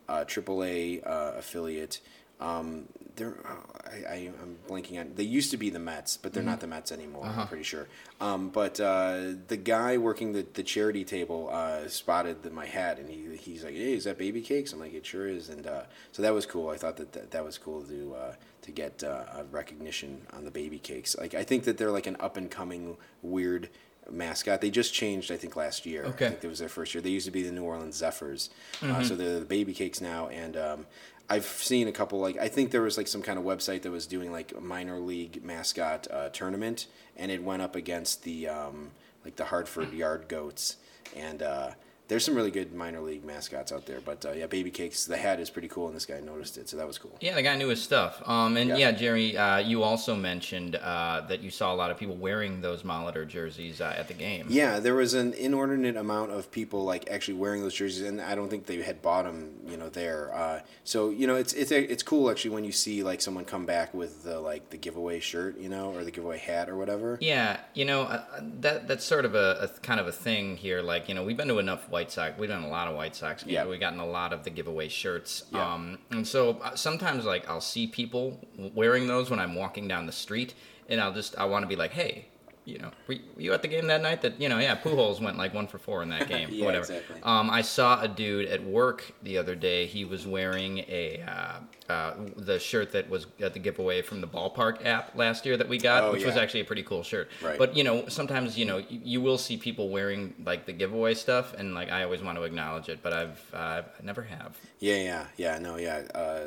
uh, AAA uh, affiliate. Um, they're, uh, I, I'm blanking on. They used to be the Mets, but they're not the Mets anymore. I'm pretty sure. Um, but uh, the guy working the, the charity table uh, spotted the, my hat, and he he's like, "Hey, is that baby cakes?" I'm like, "It sure is." And uh, so that was cool. I thought that that, that was cool to uh, to get uh, a recognition on the baby cakes. Like I think that they're like an up and coming weird mascot. They just changed, I think, last year. Okay. I think it was their first year. They used to be the New Orleans Zephyrs, uh, so they're the baby cakes now. And um, I've seen a couple. Like I think there was like some kind of website that was doing like a minor league mascot uh, tournament, and it went up against the um, like the Hartford Yard Goats, and uh, there's some really good minor league mascots out there. But uh, yeah, baby cakes. The hat is pretty cool, and this guy noticed it, so that was cool. Yeah, the guy knew his stuff. Um, and Yeah. yeah, Jerry, uh, you also mentioned uh, that you saw a lot of people wearing those Molitor jerseys uh, at the game. Yeah, there was an inordinate amount of people like actually wearing those jerseys, and I don't think they had bought them, you know, there. Uh, so you know, it's it's it's cool actually when you see like someone come back with the like the giveaway shirt, you know, or the giveaway hat or whatever. Yeah, you know uh, that that's sort of a, a kind of a thing here. Like you know, we've been to enough White Sox. We've done a lot of White Sox games. Yeah. We've gotten a lot of the giveaway shirts. Yeah. Um, and so uh, sometimes like I'll see people wearing those when I'm walking down the street, and I'll just I want to be like, hey. You know, were were you at the game that night? That you know, yeah, Pujols went like one for four in that game. Yeah, whatever. exactly. Um, I saw a dude at work the other day. He was wearing a uh, uh, the shirt that was at the giveaway from the ballpark app last year that we got, Oh, which was actually a pretty cool shirt. Right. But you know, sometimes you know you, you will see people wearing like the giveaway stuff, and like I always want to acknowledge it, but I've uh, I never have. Yeah, yeah, yeah. No, yeah. Uh,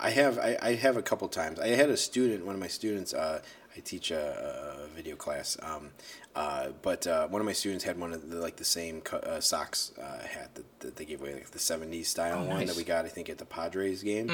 I have I, I have a couple times. I had a student, one of my students. Uh, I teach a, a video class, um, uh, but uh, one of my students had one of the like the same uh, Sox uh, hat that, that they gave away, like the '70s style Oh, one nice. that we got. I think at the Padres game.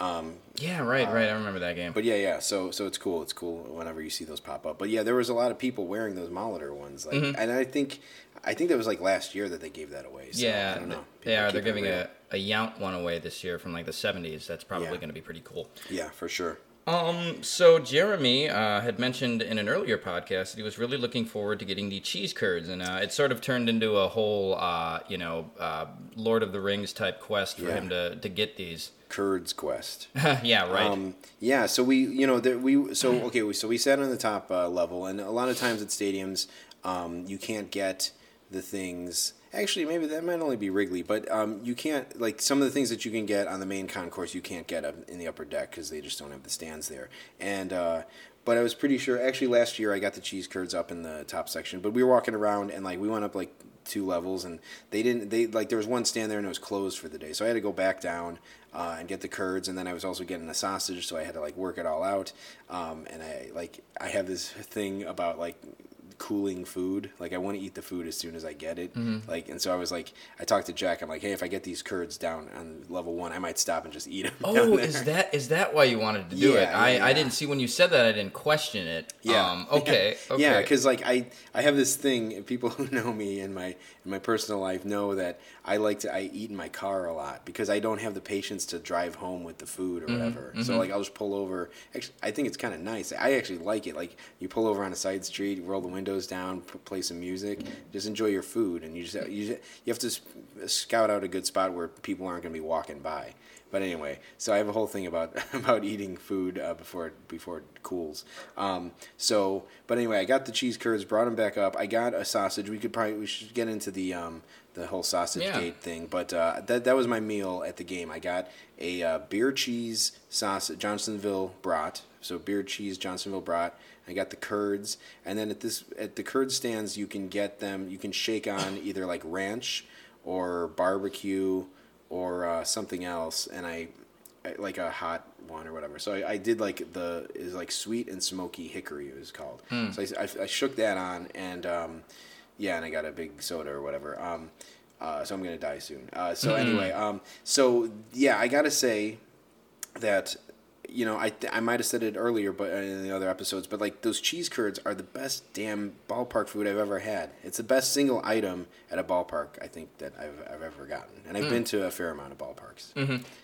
Um, Yeah, right, right. I remember that game. but yeah, yeah. So so it's cool. It's cool whenever you see those pop up. But yeah, there was a lot of people wearing those Molitor ones, like, Mm-hmm. and I think I think that was like last year that they gave that away. So, yeah, I don't know. they People are. keep They're it giving a, a Yount one away this year from like the '70s. That's probably Yeah. going to be pretty cool. yeah for sure. Um, so Jeremy uh, had mentioned in an earlier podcast that he was really looking forward to getting the cheese curds, and uh, it sort of turned into a whole, uh, you know, uh, Lord of the Rings type quest for Yeah. him to, to get these. curds Quest. yeah, right. Um, yeah, so we, you know, there, we, so okay, we, so we sat on the top uh, level, and a lot of times at stadiums, um, you can't get the things. Actually, maybe that might only be Wrigley, but um, you can't like some of the things that you can get on the main concourse. You can't get up in the upper deck because they just don't have the stands there. And uh, but I was pretty sure. Actually, last year I got the cheese curds up in the top section, but we were walking around and like we went up like two levels and they didn't they like there was one stand there and it was closed for the day so i had to go back down uh, and get the curds and then i was also getting a sausage so i had to like work it all out um, and i like i have this thing about like cooling food like i want to eat the food as soon as i get it mm-hmm. like and so i was like i talked to jack i'm like hey if i get these curds down on level one i might stop and just eat them oh, is that is that why you wanted to do it? Yeah, I, yeah, I didn't see when you said that. I didn't question it. Yeah. Um, okay. Okay. Yeah, because like I, I have this thing. People who know me in my in my personal life know that I like to I eat in my car a lot because I don't have the patience to drive home with the food or mm-hmm, whatever. So mm-hmm. like I'll just pull over. Actually, I think it's kind of nice. I actually like it. Like you pull over on a side street, roll the windows down, p- play some music, just enjoy your food, and you just you just, you have to scout out a good spot where people aren't going to be walking by. but anyway, so I have a whole thing about about eating food uh, before it, before it cools. Um, so, but anyway, I got the cheese curds, brought them back up. I got a sausage. We could probably we should get into the um, the whole sausage Yeah. gate thing, but uh, that that was my meal at the game. I got a uh, beer cheese sausage Johnsonville brat. So beer cheese Johnsonville brat. I got the curds, and then at this at the curd stands you can get them. You can shake on either like ranch or barbecue or uh, something else, and I, I like a hot one or whatever. So I, I did like the is like sweet and smoky hickory it was called. So I, I, I shook that on and um, yeah, and I got a big soda or whatever. Um, uh, so I'm gonna die soon. Uh, so anyway, um, so yeah, I gotta say that you know I th- I might have said it earlier, but uh, in the other episodes, but like those cheese curds are the best damn ballpark food I've ever had. It's the best single item at a ballpark I think that I've I've ever gotten, and I've been to a fair amount of ballparks.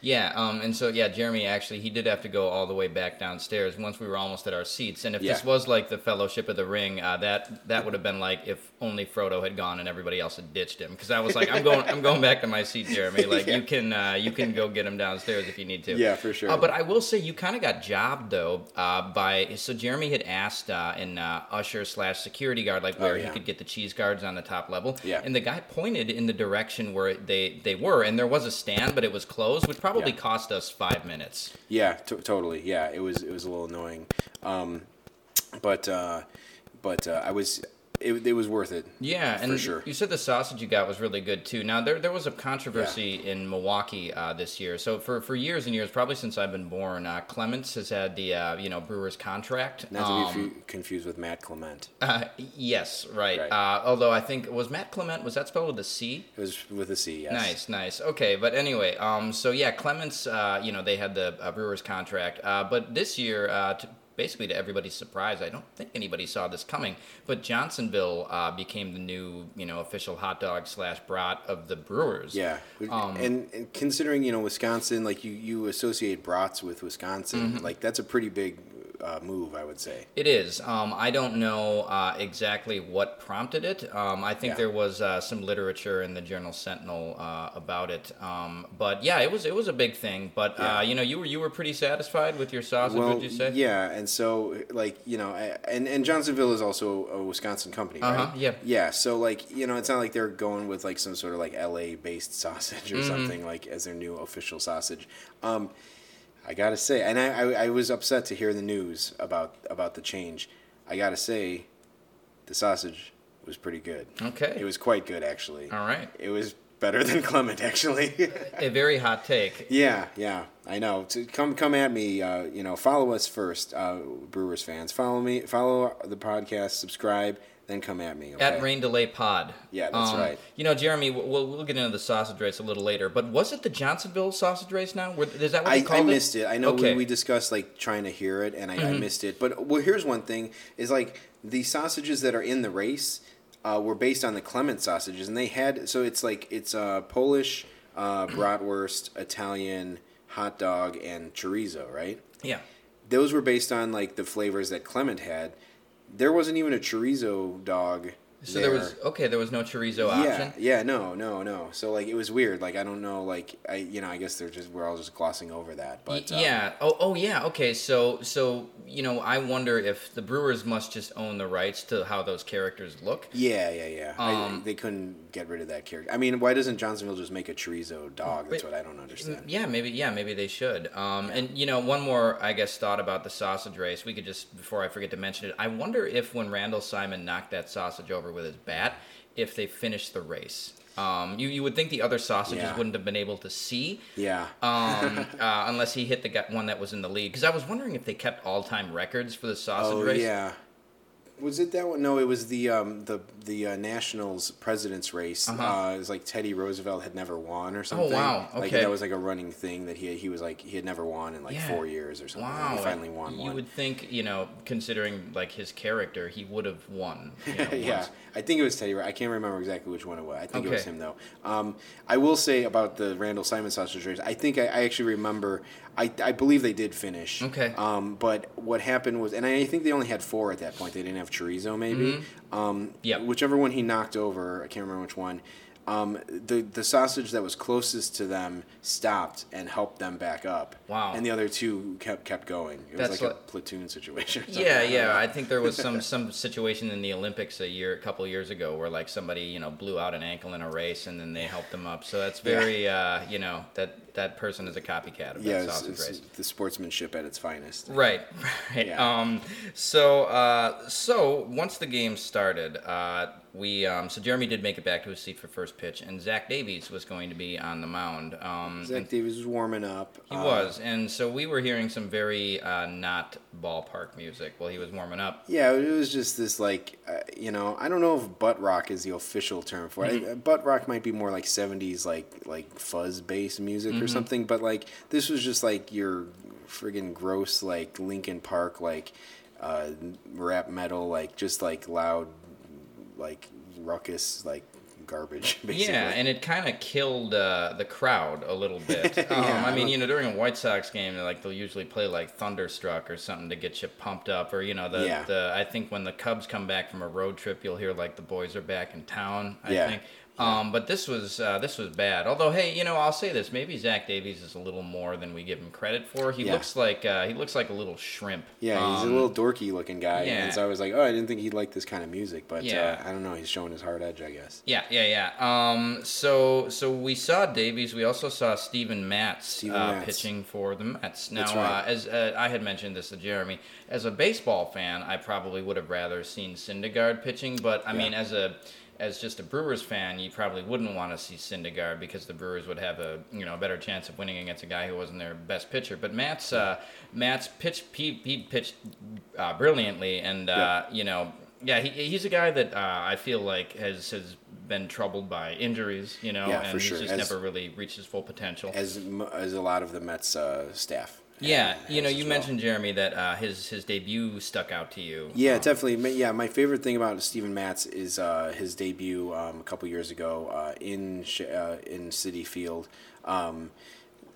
Yeah, um, and so yeah, Jeremy actually he did have to go all the way back downstairs once we were almost at our seats. And if this was like the Fellowship of the Ring, uh, that that would have been like if only Frodo had gone and everybody else had ditched him. Because I was like, I'm going, I'm going back to my seat, Jeremy. Like Yeah. you can, uh, you can go get him downstairs if you need to. Yeah, for sure. Uh, but I will say you kind of got jobbed though uh, by so Jeremy had asked uh, in uh, usher slash security guard like where Oh, yeah. he could get the cheese curds on the top level. Yeah. And the guy pointed in the direction where they they were, and there was a stand, but it was closed, which probably Yeah. cost us five minutes. Yeah, t- totally. Yeah, it was it was a little annoying, um, but uh, but uh, I was it, it was worth it. Yeah, and for sure. you said the sausage you got was really good too. Now there there was a controversy in Milwaukee uh, this year. So for, for years and years, probably since I've been born, uh, Klement's has had the uh, you know Brewers contract. Not to Um, be fu- confused with Matt Clement. uh, yes, right. Right. Uh, although I think was Matt Clement was that spelled with a C? It was with a C. Yes. Nice, nice. Okay, but anyway, um, so yeah, Klement's, uh, you know, they had the uh, Brewers contract, uh, but this year, uh, to, basically to everybody's surprise, I don't think anybody saw this coming, but Johnsonville uh, became the new, you know, official hot dog slash brat of the Brewers. Yeah, Um, and, and considering you know Wisconsin, like you you associate brats with Wisconsin, Mm-hmm. like that's a pretty big uh, move, I would say. It is. Um, I don't know uh, exactly what prompted it. Um, I think Yeah. there was uh, some literature in the Journal Sentinel uh, about it. Um, but yeah, it was it was a big thing. But Yeah. uh, you know, you were you were pretty satisfied with your sausage. would you say? yeah, and so like you know, I- and and Johnsonville is also a Wisconsin company, right? Uh-huh, yeah. yeah. So like you know, it's not like they're going with like some sort of like L.A. based sausage or Mm-hmm. something like as their new official sausage. Um, I gotta say, and I, I I was upset to hear the news about about the change. I gotta say, the sausage was pretty good. Okay. It was quite good actually. All right. It was better than Klement actually. A very hot take. Yeah, yeah, I know. To come come at me, uh, you know, follow us first, uh, Brewers fans. Follow me, follow the podcast, subscribe, then come at me. Okay? At Rain Delay Pod. Yeah, that's right. You know, Jeremy, we'll, we'll get into the sausage race a little later, but was it the Johnsonville sausage race now? Is that what I, I missed it. I know Okay. Mm-hmm. we, we discussed like trying to hear it, and I, I missed it. But well, here's one thing: is like the sausages that are in the race uh, were based on the Klement sausages, and they had so it's like it's uh, Polish, uh, bratwurst, Italian hot dog, and chorizo, right? Yeah. those were based on like the flavors that Klement had. There wasn't even a chorizo dog. So there was okay. There was no chorizo yeah, option. yeah, no, no, no. So like it was weird. Like I don't know. Like I, you know, I guess they're just we're all just glossing over that. But Y- um, yeah. Oh, oh, yeah. Okay. So, so you know, I wonder if the Brewers must just own the rights to how those characters look. yeah, yeah, yeah. I, Um, they couldn't get rid of that character. I mean, why doesn't Johnsonville just make a chorizo dog? That's Wait, what I don't understand. Yeah, maybe. Yeah, maybe they should. Um, and you know, one more, I guess, thought about the sausage race. We could just, before I forget to mention it, I wonder if when Randall Simon knocked that sausage over with his bat, if they finished the race. Um, you you would think the other sausages Yeah. wouldn't have been able to see. Yeah. um, uh, unless he hit the one that was in the lead. Because I was wondering if they kept all-time records for the sausage oh race. yeah. Was it that one? No, it was the um, the the uh, Nationals president's race. uh Uh-huh. it was like Teddy Roosevelt had never won or something. Oh wow, Like okay. that was like a running thing that he he was like he had never won in like Yeah. four years or something. and Wow! he finally won You one. would think, you know, considering like his character, he would have won. You know, yeah. I think it was Teddy. I can't remember exactly which one it was. I think it was him though. Um, I will say about the Randall Simon sausage race. I think I, I actually remember. I, I believe they did finish. Okay. Um, but what happened was, and I think they only had four at that point. They didn't have chorizo, maybe. Um, Mm-hmm. Yep. Whichever one he knocked over, I can't remember which one. Um, the the sausage that was closest to them stopped and helped them back up. Wow. And the other two kept kept going. It That's was like a platoon situation. or. Yeah, yeah. I think there was some some situation in the Olympics a year, a couple years ago, where like somebody you know blew out an ankle in a race, and then they helped them up. So that's very, uh, you know, that that person is a copycat of Yeah, that it's, sausage it's race. the sportsmanship at its finest. Right, right. Yeah. Um, so, uh, so once the game started, uh, we um, so Jeremy did make it back to his seat for first pitch, and Zach Davies was going to be on the mound. Um, Zach Davies was warming up. he Uh, was, and so we were hearing some very uh, not ballpark music while he was warming up. Yeah, it was just this like, uh, you know, I don't know if butt rock is the official term for it. Mm-hmm. I- butt rock might be more like '70s, like like fuzz bass music Mm-hmm. or something. But like this was just like your friggin' gross like Linkin Park like uh, rap metal, like just like loud, like ruckus, like garbage. Basically. Yeah, and it kind of killed uh, the crowd a little bit. Um, Yeah, I mean, you know, during a White Sox game, like they'll usually play like Thunderstruck or something to get you pumped up, or you know, the, Yeah. the I think when the Cubs come back from a road trip, you'll hear like the boys are back in town. I Yeah. think. Um, but this was uh, this was bad. Although, hey, you know, I'll say this: maybe Zach Davies is a little more than we give him credit for. He Yeah. looks like uh, he looks like a little shrimp. Yeah, he's Um, a little dorky looking guy, yeah. and so I was like, oh, I didn't think he'd like this kind of music, but Yeah. uh, I don't know, he's showing his hard edge, I guess. Yeah, yeah, yeah. Um, so so we saw Davies. We also saw Steven Matz, Steven uh, Matz. pitching for the Mets. Now, That's right. uh, as uh, I had mentioned this to Jeremy, as a baseball fan, I probably would have rather seen Syndergaard pitching. But I Yeah. mean, as a as just a Brewers fan, you probably wouldn't want to see Syndergaard because the Brewers would have a you know a better chance of winning against a guy who wasn't their best pitcher. But Matz uh, Matz pitched he, he pitched uh, brilliantly, and uh, you know yeah he, he's a guy that uh, I feel like has has been troubled by injuries, you know, Yeah, and for he's just As- never really reached his full potential. As as a lot of the Mets uh, staff. Yeah, you know, you well. mentioned Jeremy that uh, his his debut stuck out to you. Yeah, Um, definitely. Yeah, my favorite thing about Steven Matz is uh, his debut um, a couple years ago uh, in uh, in Citi Field. Um,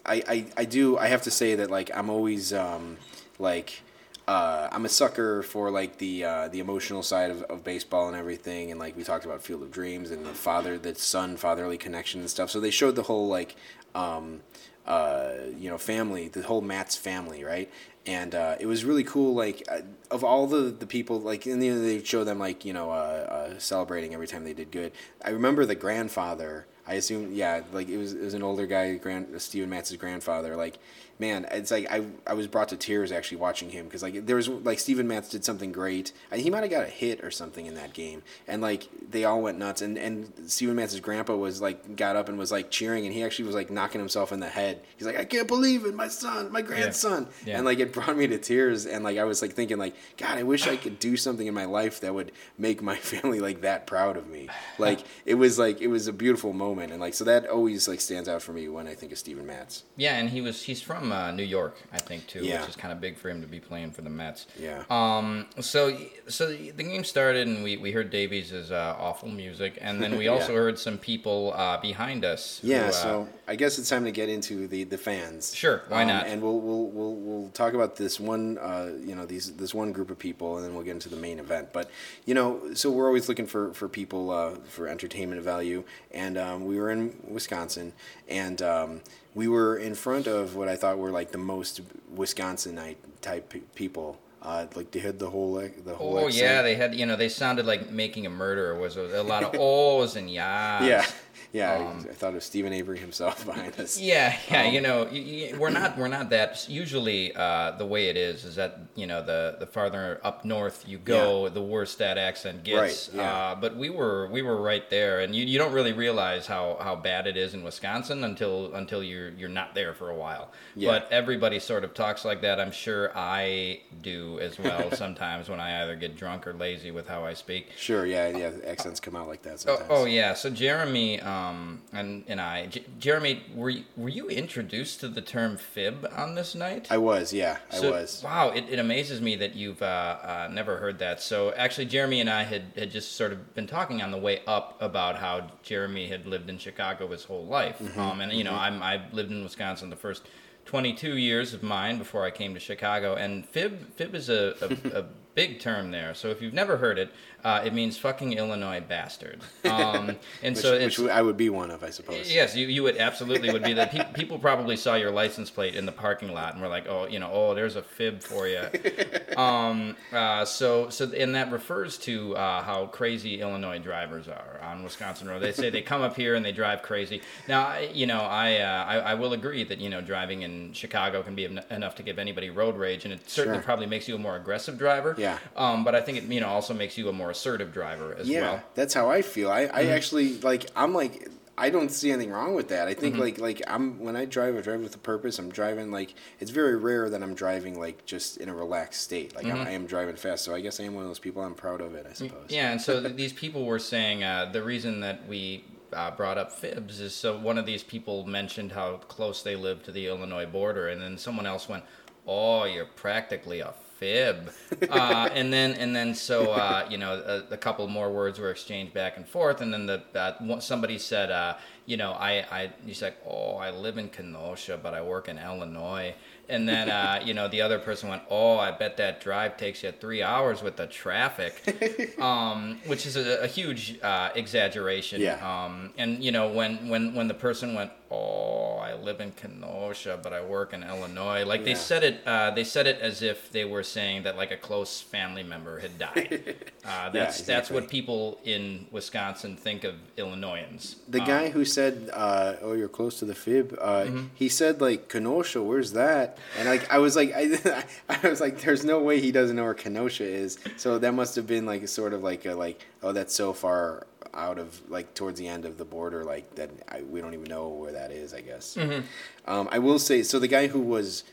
I, I I do I have to say that like I'm always um, like. Uh, I'm a sucker for like the uh, the emotional side of, of baseball and everything, and like we talked about Field of Dreams and the father, the son fatherly connection and stuff. So they showed the whole like um, uh, you know family, the whole Matz family, right? And uh, it was really cool. Like uh, of all the the people, like in the end they show them like you know uh, uh, celebrating every time they did good. I remember the grandfather. I assume yeah, like it was it was an older guy, grand Steven Matz's grandfather. Like man, it's like I I was brought to tears actually watching him because like there was like Steven Matz did something great. And he might have got a hit or something in that game, and like they all went nuts. And and Steven Matz's grandpa was like got up and was like cheering, and he actually was like knocking himself in the head. He's like, I can't believe it, my son, my grandson, Yeah. and like it brought me to tears. And like I was like thinking like, God, I wish I could do something in my life that would make my family like that proud of me. Like it was like it was a beautiful moment, and like so that always like stands out for me when I think of Steven Matz. Yeah, and he was he's from uh, New York, I think too, Yeah. which is kind of big for him to be playing for the Mets. Yeah. Um. So so the game started, and we, we heard Davies' uh, awful music, and then we also Yeah. heard some people uh, behind us. who, Yeah, uh, so I guess it's time to get into the, the fans. Sure, why Um, not? And we'll, we'll we'll we'll talk about this one, uh, you know, these this one group of people, and then we'll get into the main event. But you know, so we're always looking for for people uh, for entertainment value, and um, we were in Wisconsin, and um, we were in front of what I thought were like the most Wisconsinite type pe- people. Uh, like they had the whole like, the whole. Oh accent. yeah, they had you know they sounded like Making a Murderer was a, a lot of ohs and yahs. yeah, yeah. Um, I thought of Steven Avery himself behind us. Yeah, yeah, Um, you know, y y we're not we're not that. Usually, uh, the way it is is that you know the the farther up north you go, the worse that accent gets. Right, yeah. Uh, but we were we were right there, and you, you don't really realize how, how bad it is in Wisconsin until until you're you're not there for a while. Yeah. But everybody sort of talks like that. I'm sure I do as well sometimes when I either get drunk or lazy with how I speak. Sure, yeah, yeah. Accents come out like that Oh, oh yeah. So Jeremy um, and and I, J- Jeremy, were you, were you introduced to the term fib on this night? I was, yeah, I So- was. Wow, it, it amazes me that you've uh, uh, never heard that. So actually, Jeremy and I had, had just sort of been talking on the way up about how Jeremy had lived in Chicago his whole life, Mm-hmm, um, and you know I'm I lived in Wisconsin the first 22 years of mine before I came to Chicago, and fib fib is a, a, a big term there. So if you've never heard it, uh, it means fucking Illinois bastard. Um, and which, so which I would be one of, I suppose. Yes, you, you would absolutely would be that. Pe- people probably saw your license plate in the parking lot and were like, oh, you know, oh, there's a fib for you. um, uh, so, so, and that refers to uh, how crazy Illinois drivers are on Wisconsin road. They say they come up here and they drive crazy. Now, I, you know, I, uh, I, I will agree that you know driving in Chicago can be en- enough to give anybody road rage, and it certainly Sure. probably makes you a more aggressive driver. Yeah. Um, but I think it you know also makes you a more assertive driver as Yeah, well. that's how I feel. I, Mm-hmm. I actually like. I'm like. I don't see anything wrong with that. I Mm-hmm. think like like I'm when I drive, I drive with a purpose. I'm driving like it's very rare that I'm driving like just in a relaxed state. Like Mm-hmm. I, I am driving fast, so I guess I am one of those people. I'm proud of it. I suppose. Yeah, and so th- these people were saying uh, the reason that we uh, brought up fibs is so one of these people mentioned how close they live to the Illinois border, and then someone else went, "Oh, you're practically a fib," uh, and then and then so uh, you know a, a couple more words were exchanged back and forth, and then the uh, somebody said, uh, "You know, I I," he's like, "Oh, I live in Kenosha, but I work in Illinois." And then, uh, you know, the other person went, "Oh, I bet that drive takes you three hours with the traffic," um, which is a, a huge uh, exaggeration. Yeah. Um, and you know, when when when the person went, "Oh, I live in Kenosha, but I work in Illinois," like they said it, uh, they said it as if they were saying that like a close family member had died. Uh, that's that's exactly. what people in Wisconsin think of Illinoisans. The Um, guy who said, uh, "Oh, you're close to the fib," uh, Mm-hmm. he said like Kenosha. Where's that? And like I was like, I, I was like, there's no way he doesn't know where Kenosha is. So that must have been like a sort of like a like, oh, that's so far out of like towards the end of the border, like that I, we don't even know where that is. I guess. Mm-hmm. Um, I will say, so the guy who was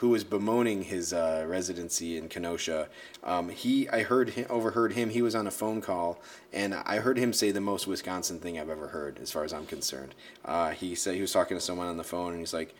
who was bemoaning his uh, residency in Kenosha. Um, he, I heard, him, overheard him. He was on a phone call, and I heard him say the most Wisconsin thing I've ever heard, as far as I'm concerned. Uh, he said he was talking to someone on the phone, and he's like,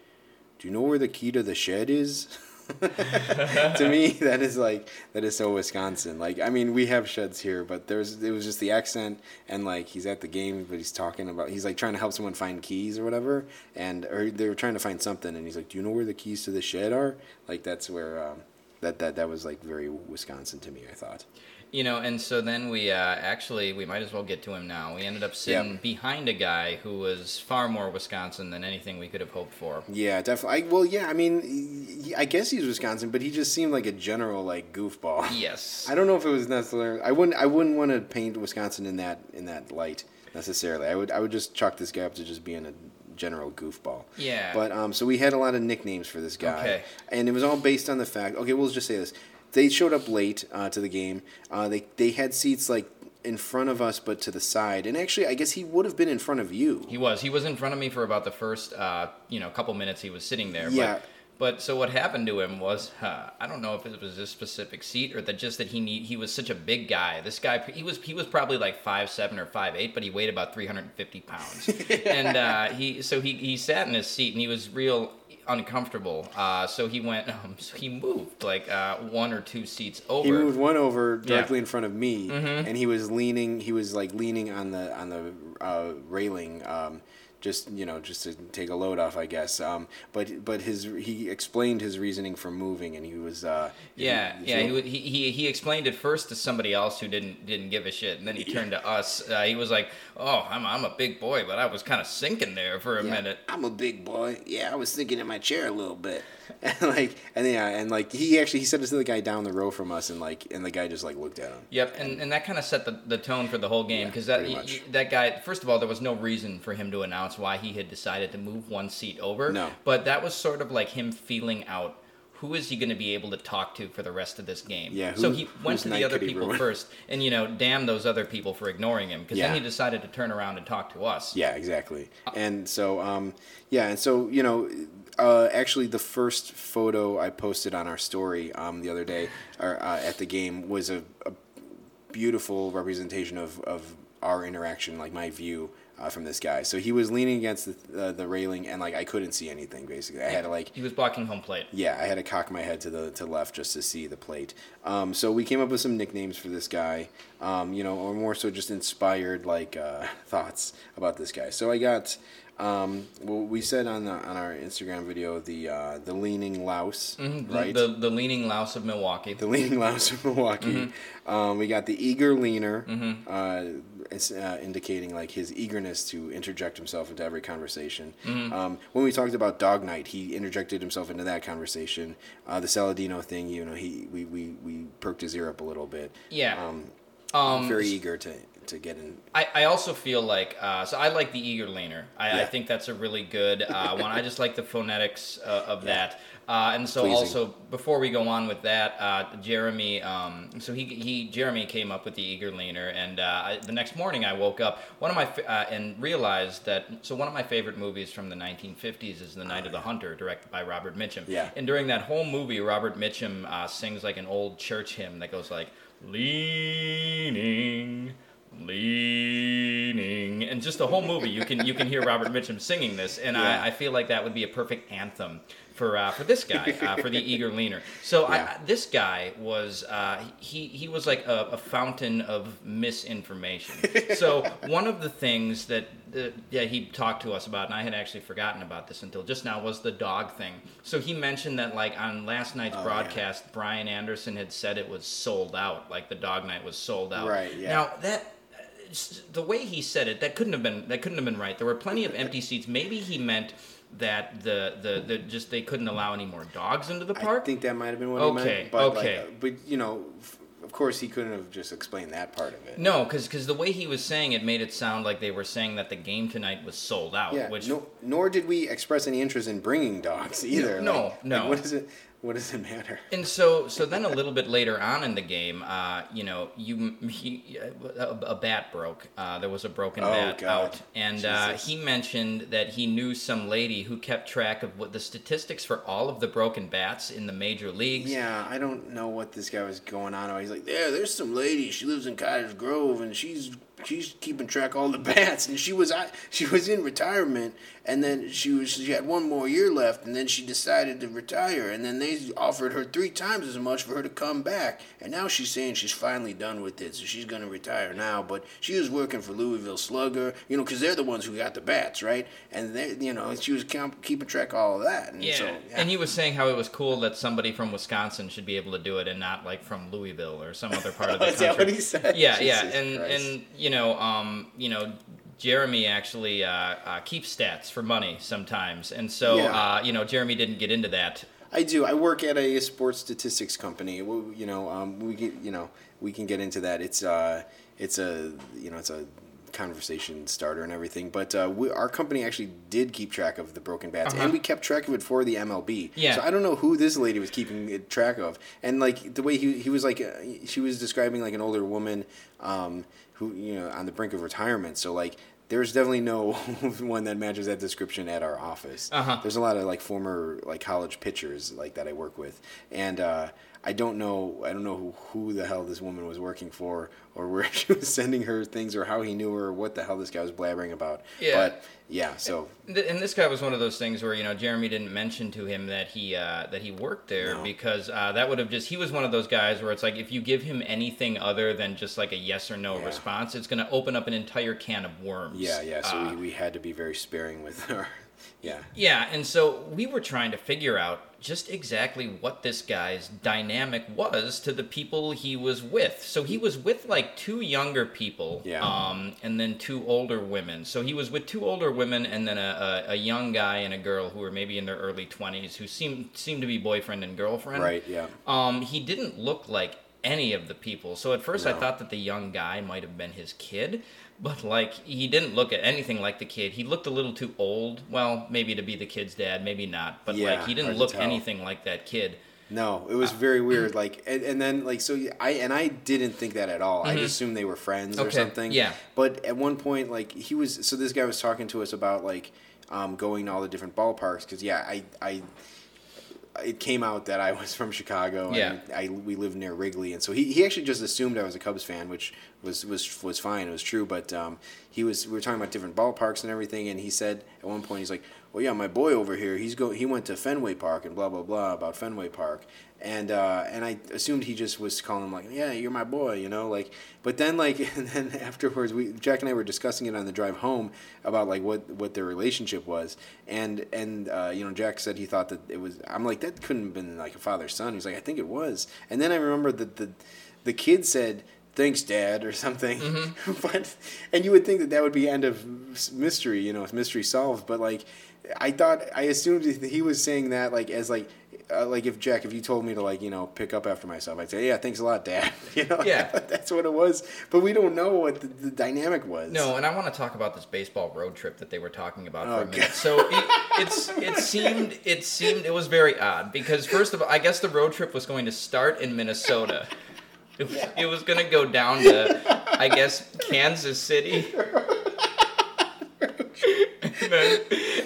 "Do you know where the key to the shed is?" to me, that is like that is so Wisconsin. Like, I mean, we have sheds here, but there's it was just the accent and like he's at the game, but he's talking about he's like trying to help someone find keys or whatever, and or they were trying to find something, and he's like, "Do you know where the keys to the shed are?" Like that's where um, that that that was like very Wisconsin to me. I thought. You know, and so then we uh, actually we might as well get to him now. We ended up sitting Yep. behind a guy who was far more Wisconsin than anything we could have hoped for. Yeah, definitely. I, well, yeah. I mean, I guess he's Wisconsin, but he just seemed like a general like goofball. Yes. I don't know if it was necessarily. I wouldn't. I wouldn't want to paint Wisconsin in that in that light necessarily. I would. I would just chalk this guy up to just being a general goofball. Yeah. But um, so we had a lot of nicknames for this guy, Okay. and it was all based on the fact. Okay, we'll just say this: they showed up late uh, to the game. Uh, they they had seats like in front of us, but to the side. And actually, I guess he would have been in front of you. He was. He was in front of me for about the first, uh, you know, couple minutes he was sitting there. Yeah. But, but so what happened to him was, uh, I don't know if it was this specific seat or that just that he need, he was such a big guy. This guy, he was he was probably like five seven or five eight, but he weighed about three hundred and fifty pounds. and uh, he so he he sat in his seat and he was real uncomfortable. Uh, so he went, um, so he moved like uh, one or two seats over. He moved one over Yeah. directly in front of me, Mm-hmm. and he was leaning. He was like leaning on the on the uh, railing, um, just you know, just to take a load off, I guess. Um, but but his he explained his reasoning for moving, and he was uh, Yeah, he- yeah. he- He, he he he explained it first to somebody else who didn't didn't give a shit, and then he turned to us. Uh, he was like, "Oh, I'm I'm a big boy, but I was kind of sinking there for a Yeah, minute." I'm a big boy. Yeah, I was sinking in my chair a little bit, and like, and yeah, and like he actually he said this to the guy down the row from us, and like, and the guy just like looked at him. Yep, and, and that kind of set the, the tone for the whole game Yeah, because that pretty y- much. y- that guy. First of all, there was no reason for him to announce why he had decided to move one seat over. No. but that was sort of like him feeling out. Who is he going to be able to talk to for the rest of this game? Yeah, so he went to the other people first, and you know, damn those other people for ignoring him. Because then he decided to turn around and talk to us. Yeah, exactly. And so, um, yeah, and so you know, uh, actually, the first photo I posted on our story um, the other day, or uh, at the game, was a, a beautiful representation of, of our interaction, like my view uh, from this guy. So he was leaning against the, uh, the railing, and like I couldn't see anything. Basically, I had to like He was blocking home plate. yeah, I had to cock my head to the to left just to see the plate. Um, so we came up with some nicknames for this guy, um, you know, or more so just inspired like uh, thoughts about this guy. So I got, um, well, we said on the, on our Instagram video the uh, the leaning louse, The- right? The, the leaning louse of Milwaukee. the leaning louse of Milwaukee. Mm-hmm. Um, we got the eager leaner, uh, it's uh, indicating like his eagerness to interject himself into every conversation. Mm-hmm. Um, when we talked about Dog Night, he interjected himself into that conversation. Uh, the Saladino thing, you know, he we, we, we perked his ear up a little bit. Yeah. Um, Um, very eager to to get in. I, I also feel like uh, so I like the eager leaner. I, I think that's a really good uh, one. I just like the phonetics uh, of that. Uh, and so Pleasing. also before we go on with that, uh, Jeremy. Um, so he, he Jeremy came up with the eager leaner, and uh, I, the next morning I woke up one of my uh, and realized that so one of my favorite movies from the 1950s is The Night of the Hunter, directed by Robert Mitchum. Yeah. And during that whole movie, Robert Mitchum uh, sings like an old church hymn that goes like leaning leaning and just the whole movie you can you can hear robert mitchum singing this and Yeah. I, I feel like that would be a perfect anthem for uh, for this guy uh, for the eager leaner so Yeah. I, this guy was uh, he he was like a, a fountain of misinformation so one of the things that uh, yeah he talked to us about and i had actually forgotten about this until just now was the dog thing so he mentioned that like on last night's Oh, yeah. broadcast brian anderson had said it was sold out like the dog night was sold out Right, yeah. now that the way he said it, that couldn't have been that couldn't have been right. There were plenty of empty seats. Maybe he meant that the the, the just they couldn't allow any more dogs into the park. I think that might have been what Okay, he meant. But okay. Like, uh, but you know, f- of course, he couldn't have just explained that part of it. no, because the way he was saying it made it sound like they were saying that the game tonight was sold out. Yeah. which no, nor did we express any interest in bringing dogs either. No, Like- no. like, what does it? What does it matter? And so, so then a little bit later on in the game, uh, you know, you he, a, a bat broke. Uh, there was a broken Oh, bat God. out, and uh, he mentioned that he knew some lady who kept track of what the statistics for all of the broken bats in the major leagues. Yeah, I don't know what this guy was going on. He's like, yeah, there's some lady. She lives in Cottage Grove, and she's she's keeping track of all the bats. And she was she was in retirement, and then she was she had one more year left, and then she decided to retire. And then they offered her three times as much for her to come back. And now she's saying she's finally done with it, so she's gonna retire now. But she was working for Louisville Slugger, you know, because they're the ones who got the bats, right? And they, you know, she was count, keeping track of all of that. And Yeah. so, and he was saying how it was cool that somebody from Wisconsin should be able to do it and not like from Louisville or some other part of the Is country. that what he said? Yeah, yeah, and Christ. and you know, um, you know, Jeremy actually uh, uh, keeps stats for money sometimes, and so Yeah. uh, you know, Jeremy didn't get into that. I do. I work at a sports statistics company. We- You know, um, we get, you know we can get into that. It's uh, it's a you know it's a conversation starter and everything. But uh, we, our company actually did keep track of the broken bats, Uh-huh. and we kept track of it for the MLB. Yeah. So I don't know who this lady was keeping track of, and like the way he he was like uh, she was describing like an older woman, um, who you know on the brink of retirement. So like. There's definitely no one that matches that description at our office. Uh-huh. There's a lot of like former like college pitchers like that I work with, and uh, I don't know I don't know who, who the hell this woman was working for or where she was sending her things or how he knew her or what the hell this guy was blabbering about. Yeah. But yeah, so Th- And this guy was one of those things where you know Jeremy didn't mention to him that he uh, that he worked there No. because uh, that would have just he was one of those guys where it's like if you give him anything other than just like a yes or no Yeah. response, it's going to open up an entire can of worms. yeah, yeah. So Uh, we, we had to be very sparing with our yeah. Yeah, and so we were trying to figure out just exactly what this guy's dynamic was to the people he was with. So he was with like two younger people, Yeah. um, and then two older women. So he was with two older women and then a, a, a young guy and a girl who were maybe in their early twenties who seemed seemed to be boyfriend and girlfriend. Right, yeah. Um, he didn't look like any of the people. So at first I thought that the young guy might have been his kid, but like he didn't look at anything like the kid. He looked a little too old. Well, maybe to be the kid's dad, maybe not. But Yeah, like he didn't look anything like that kid. No, it was very weird. Like, and, and then like so, I and I didn't think that at all. I assumed they were friends or Mm-hmm. Something. yeah. But at one point, like he was, so this guy was talking to us about like um, going to all the different ballparks because yeah, I I it came out that I was from Chicago. Yeah. And I we lived near Wrigley, and so he, he actually just assumed I was a Cubs fan, which was was was fine. It was true, but um, he was we were talking about different ballparks and everything, and he said at one point he's like, "Well, yeah, my boy over here, he's go he went to Fenway Park and blah blah blah about Fenway Park." And uh, and I assumed he just was calling him like, yeah, you're my boy, you know, like. But then like, and then afterwards, we Jack and I were discussing it on the drive home about like what what their relationship was, and and uh, you know Jack said he thought that it was. I'm like that couldn't have been like a father son. He's like I think it was, and then I remember that the the kid said thanks dad or something Mm-hmm. but and you would think that that would be end of mystery you know mystery solved but like i thought i assumed he was saying that like as like uh, like if jack if you told me to like you know pick up after myself i'd say yeah thanks a lot dad you know Yeah. that's what it was but we don't know what the, the dynamic was No, and I want to talk about this baseball road trip that they were talking about for Oh, a minute. God. So it, it's it seemed it seemed it was very odd because first of all, I guess the road trip was going to start in Minnesota. It, was- it was going to go down to, I guess, Kansas City. and, then,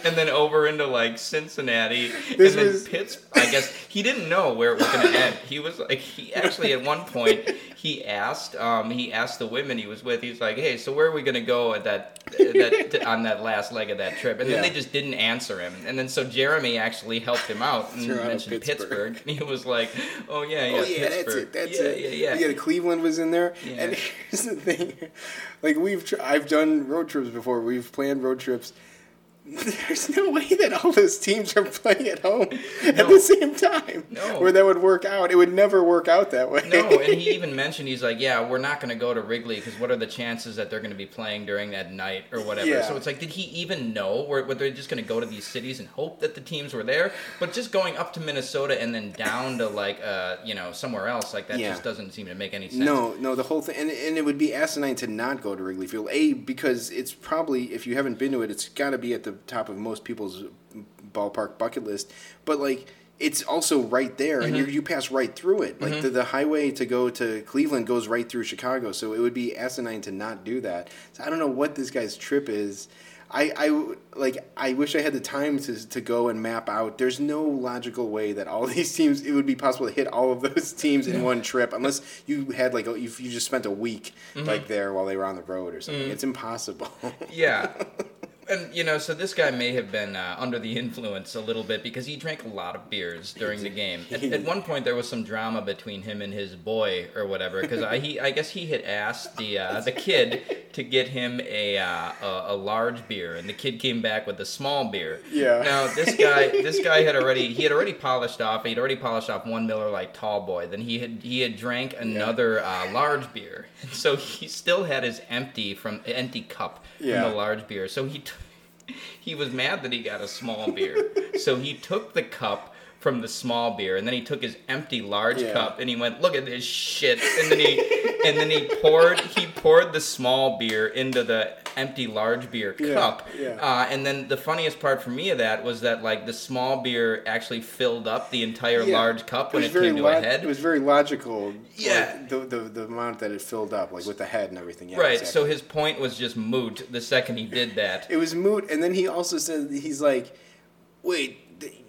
and then over into like Cincinnati, This and then was- Pittsburgh. I guess he didn't know where it was going to end. He was like, he actually at one point he asked, um, he asked the women he was with. He's like, "Hey, so where are we going to go at that, that on that last leg of that trip?" And then Yeah. they just didn't answer him. And then so Jeremy actually helped him out and Toronto, mentioned Pittsburgh. Pittsburgh. And he was like, "Oh yeah, yeah, Oh yeah, that's it. That's yeah, it. Yeah, yeah, Yeah, Cleveland was in there. Yeah. And here's the thing, like we've tr- I've done road trips before. We've planned road trips. There's no way that all those teams are playing at home at the same time, No. where that would work out. It would never work out that way. No, and he even mentioned he's like, yeah, we're not going to go to Wrigley because what are the chances that they're going to be playing during that night or whatever? Yeah. So it's like, did he even know where, where they're just going to go to these cities and hope that the teams were there? But just going up to Minnesota and then down to like, uh, you know, somewhere else like that Yeah. just doesn't seem to make any sense. No, no, the whole thing, and, and it would be asinine to not go to Wrigley Field. A because it's probably if you haven't been to it, it's got to be at the top of most people's ballpark bucket list. But like, it's also right there, and you mm-hmm. you pass right through it. Like the, mm-hmm. the highway to go to Cleveland goes right through Chicago, so it would be asinine to not do that. So I don't know what this guy's trip is. I, I like I wish I had the time to, to go and map out. There's no logical way that all these teams it would be possible to hit all of those teams in one trip unless you had like a, if you just spent a week mm-hmm. like there while they were on the road or something. Mm. It's impossible. Yeah. And you know, so this guy may have been uh, under the influence a little bit because he drank a lot of beers during the game. At, at one point, there was some drama between him and his boy or whatever because I, he, I guess he had asked the uh, the kid to get him a, uh, a a large beer, and the kid came back with a small beer. Yeah. Now this guy, this guy had already he had already polished off. He'd already polished off one Miller Lite Tall Boy. Then he had he had drank another uh, large beer, so he still had his empty from empty cup Yeah. from the large beer. So he t- he was mad that he got a small beer. so he took the cup from the small beer and then he took his empty large Yeah. cup and he went, "Look at this shit." And then he and then he poured he poured the small beer into the empty large beer cup. yeah. Uh, and then the funniest part for me of that was that like the small beer actually filled up the entire Yeah. large cup when was it came to log- a head. It was very logical. Yeah. like, the, the the amount that it filled up, like with the head and everything. Yeah, right. exactly. So his point was just moot the second he did that. It was moot, and then he also said he's like, "Wait,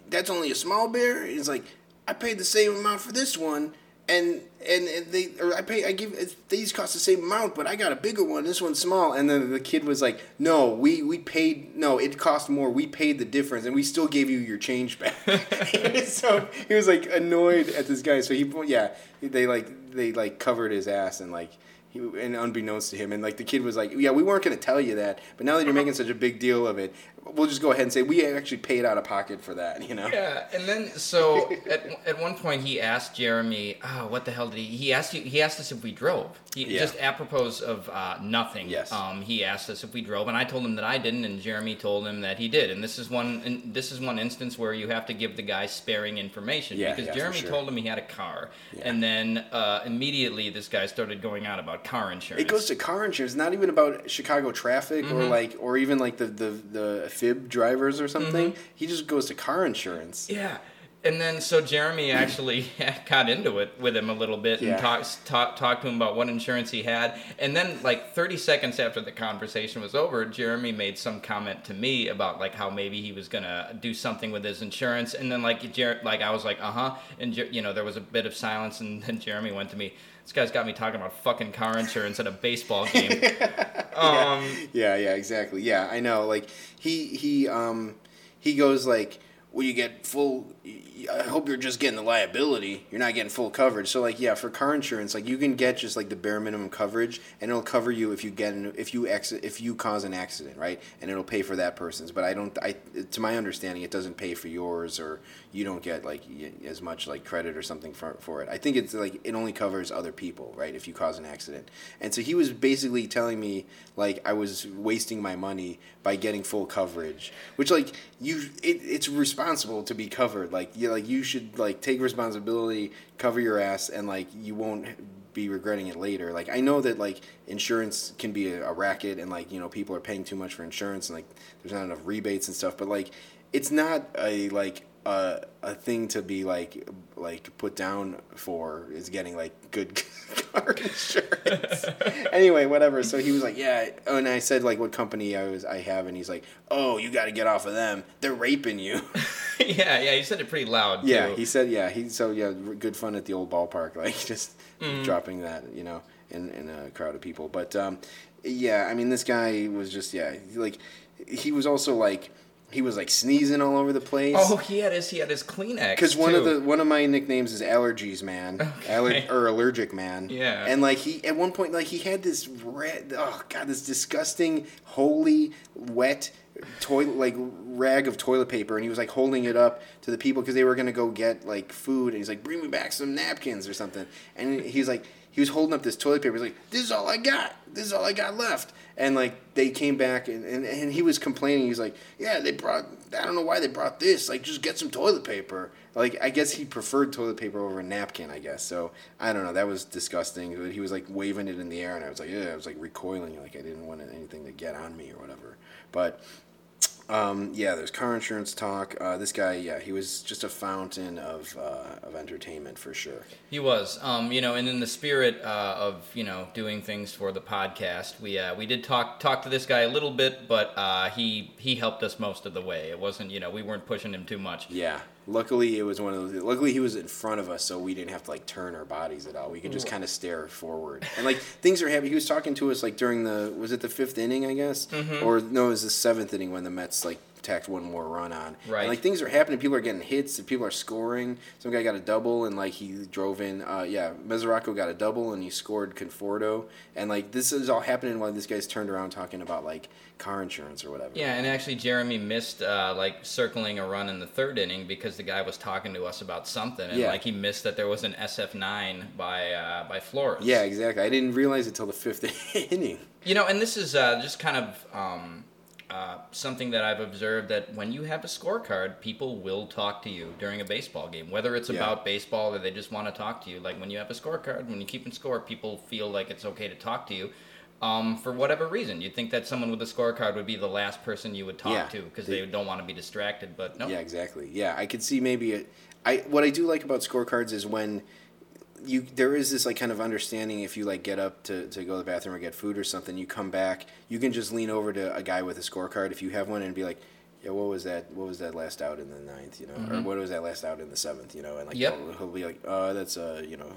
that's only a small beer." He's like, "I paid the same amount for this one, and and and they or I pay I give these cost the same amount, but I got a bigger one. This one's small." And then the kid was like, "No, we we paid no, it cost more. We paid the difference, and we still gave you your change back." so he was like annoyed at this guy. So he yeah, they like they like covered his ass and like. He, and unbeknownst to him, and like the kid was like, "Yeah, we weren't going to tell you that, but now that you're making such a big deal of it, we'll just go ahead and say we actually paid out of pocket for that." You know? Yeah, and then so at, at one point he asked Jeremy, oh, what the hell did he? He asked you. He asked us if we drove. He, Yeah. Just apropos of uh, nothing. Yes. Um, he asked us if we drove, and I told him that I didn't, and Jeremy told him that he did. And this is one. And this is one instance where you have to give the guy sparing information Yeah, because yeah, Jeremy sure. told him he had a car, and then uh, immediately this guy started going on about car insurance. It goes to car insurance, not even about Chicago traffic or like, or even like the the, the fib drivers or something. Mm-hmm. He just goes to car insurance. Yeah. And then so Jeremy actually got into it with him a little bit and Yeah. talked talk, talked to him about what insurance he had. And then like 30 seconds after the conversation was over, Jeremy made some comment to me about like how maybe he was gonna do something with his insurance. And then like Jer- like I was like uh huh, and Jer- you know there was a bit of silence, and then Jeremy went to me. This guy's got me talking about fucking car insurance at a baseball game. um, yeah, yeah, exactly. Yeah, I know. Like he he um he goes like, "Well, you get full. I hope you're just getting the liability. You're not getting full coverage." So like, yeah, for car insurance, like you can get just like the bare minimum coverage, and it'll cover you if you get an, if you exit if you cause an accident, right? And it'll pay for that person's. But I don't. I to my understanding, it doesn't pay for yours, or you don't get like as much like credit or something for for it. I think it's like it only covers other people, right? If you cause an accident. And so he was basically telling me like I was wasting my money by getting full coverage, which like you it, it's responsible to be covered. Like you like you should like take responsibility, cover your ass, and like you won't be regretting it later. Like I know that like insurance can be a, a racket, and like you know people are paying too much for insurance, and like there's not enough rebates and stuff. But like it's not a like a, a thing to be like like put down for is getting like good car insurance. anyway, whatever. So he was like, yeah, oh, and I said like what company I was I have, and he's like, oh, you got to get off of them. They're raping you. yeah, yeah, he said it pretty loud. Too. yeah, he said yeah. He so yeah, good fun at the old ballpark, like just dropping that you know in in a crowd of people. But um, yeah, I mean this guy was just yeah like he was also like he was like sneezing all over the place. Oh, he had his he had his Kleenex. Because one of the one of my nicknames is allergies man, Aller- or allergic man. Yeah. And like he at one point like he had this red oh god this disgusting holy wet toilet like rag of toilet paper and he was like holding it up to the people because they were gonna go get like food and he's like bring me back some napkins or something and he's like he was holding up this toilet paper he's like this is all I got this is all I got left and like they came back and, and, and he was complaining. He's like yeah they brought i don't know why they brought this. Like just get some toilet paper. Like i guess he preferred toilet paper over a napkin i guess. So i don't know. That was disgusting. But he was like waving it in the air and i was like yeah i was like recoiling like i didn't want anything to get on me or whatever. But um, yeah, there's car insurance talk. Uh, this guy, yeah, he was just a fountain of, uh, of entertainment for sure. He was, um, you know, and in the spirit uh, of you know doing things for the podcast, we uh, we did talk talk to this guy a little bit, but uh, he he helped us most of the way. It wasn't, you know, we weren't pushing him too much. Yeah. Luckily, it was one of those. Luckily, he was in front of us, so we didn't have to like turn our bodies at all. We could just mm. kind of stare forward, and like things are happening. He was talking to us like during the was it the fifth inning, I guess, mm-hmm. or no, it was the seventh inning when the Mets like tacked one more run on. Right. And, like things are happening. People are getting hits. and People are scoring. Some guy got a double, and like he drove in. Uh, yeah, Mesoraco got a double, and he scored Conforto. And like this is all happening while this guy's turned around talking about like car insurance or whatever. Yeah, and actually, Jeremy missed uh, like circling a run in the third inning because the guy was talking to us about something, and Yeah. like he missed that there was an SF9 by uh, by Flores. Yeah, exactly. I didn't realize it till the fifth inning. You know, and this is uh, just kind of um, uh, something that I've observed that when you have a scorecard, people will talk to you during a baseball game, whether it's Yeah. about baseball or they just want to talk to you. Like when you have a scorecard, when you keep in score, people feel like it's okay to talk to you. Um, for whatever reason, you'd think that someone with a scorecard would be the last person you would talk Yeah. to because They- they don't want to be distracted. But no, Yeah, exactly. Yeah, I could see maybe it. I what I do like about scorecards is when you there is this like kind of understanding if you like get up to, to go to the bathroom or get food or something, you come back, you can just lean over to a guy with a scorecard if you have one and be like, yeah, what was that? What was that last out in the ninth? You know, or what was that last out in the seventh? You know, and like Yep. he'll, he'll be like, uh, that's uh, you know,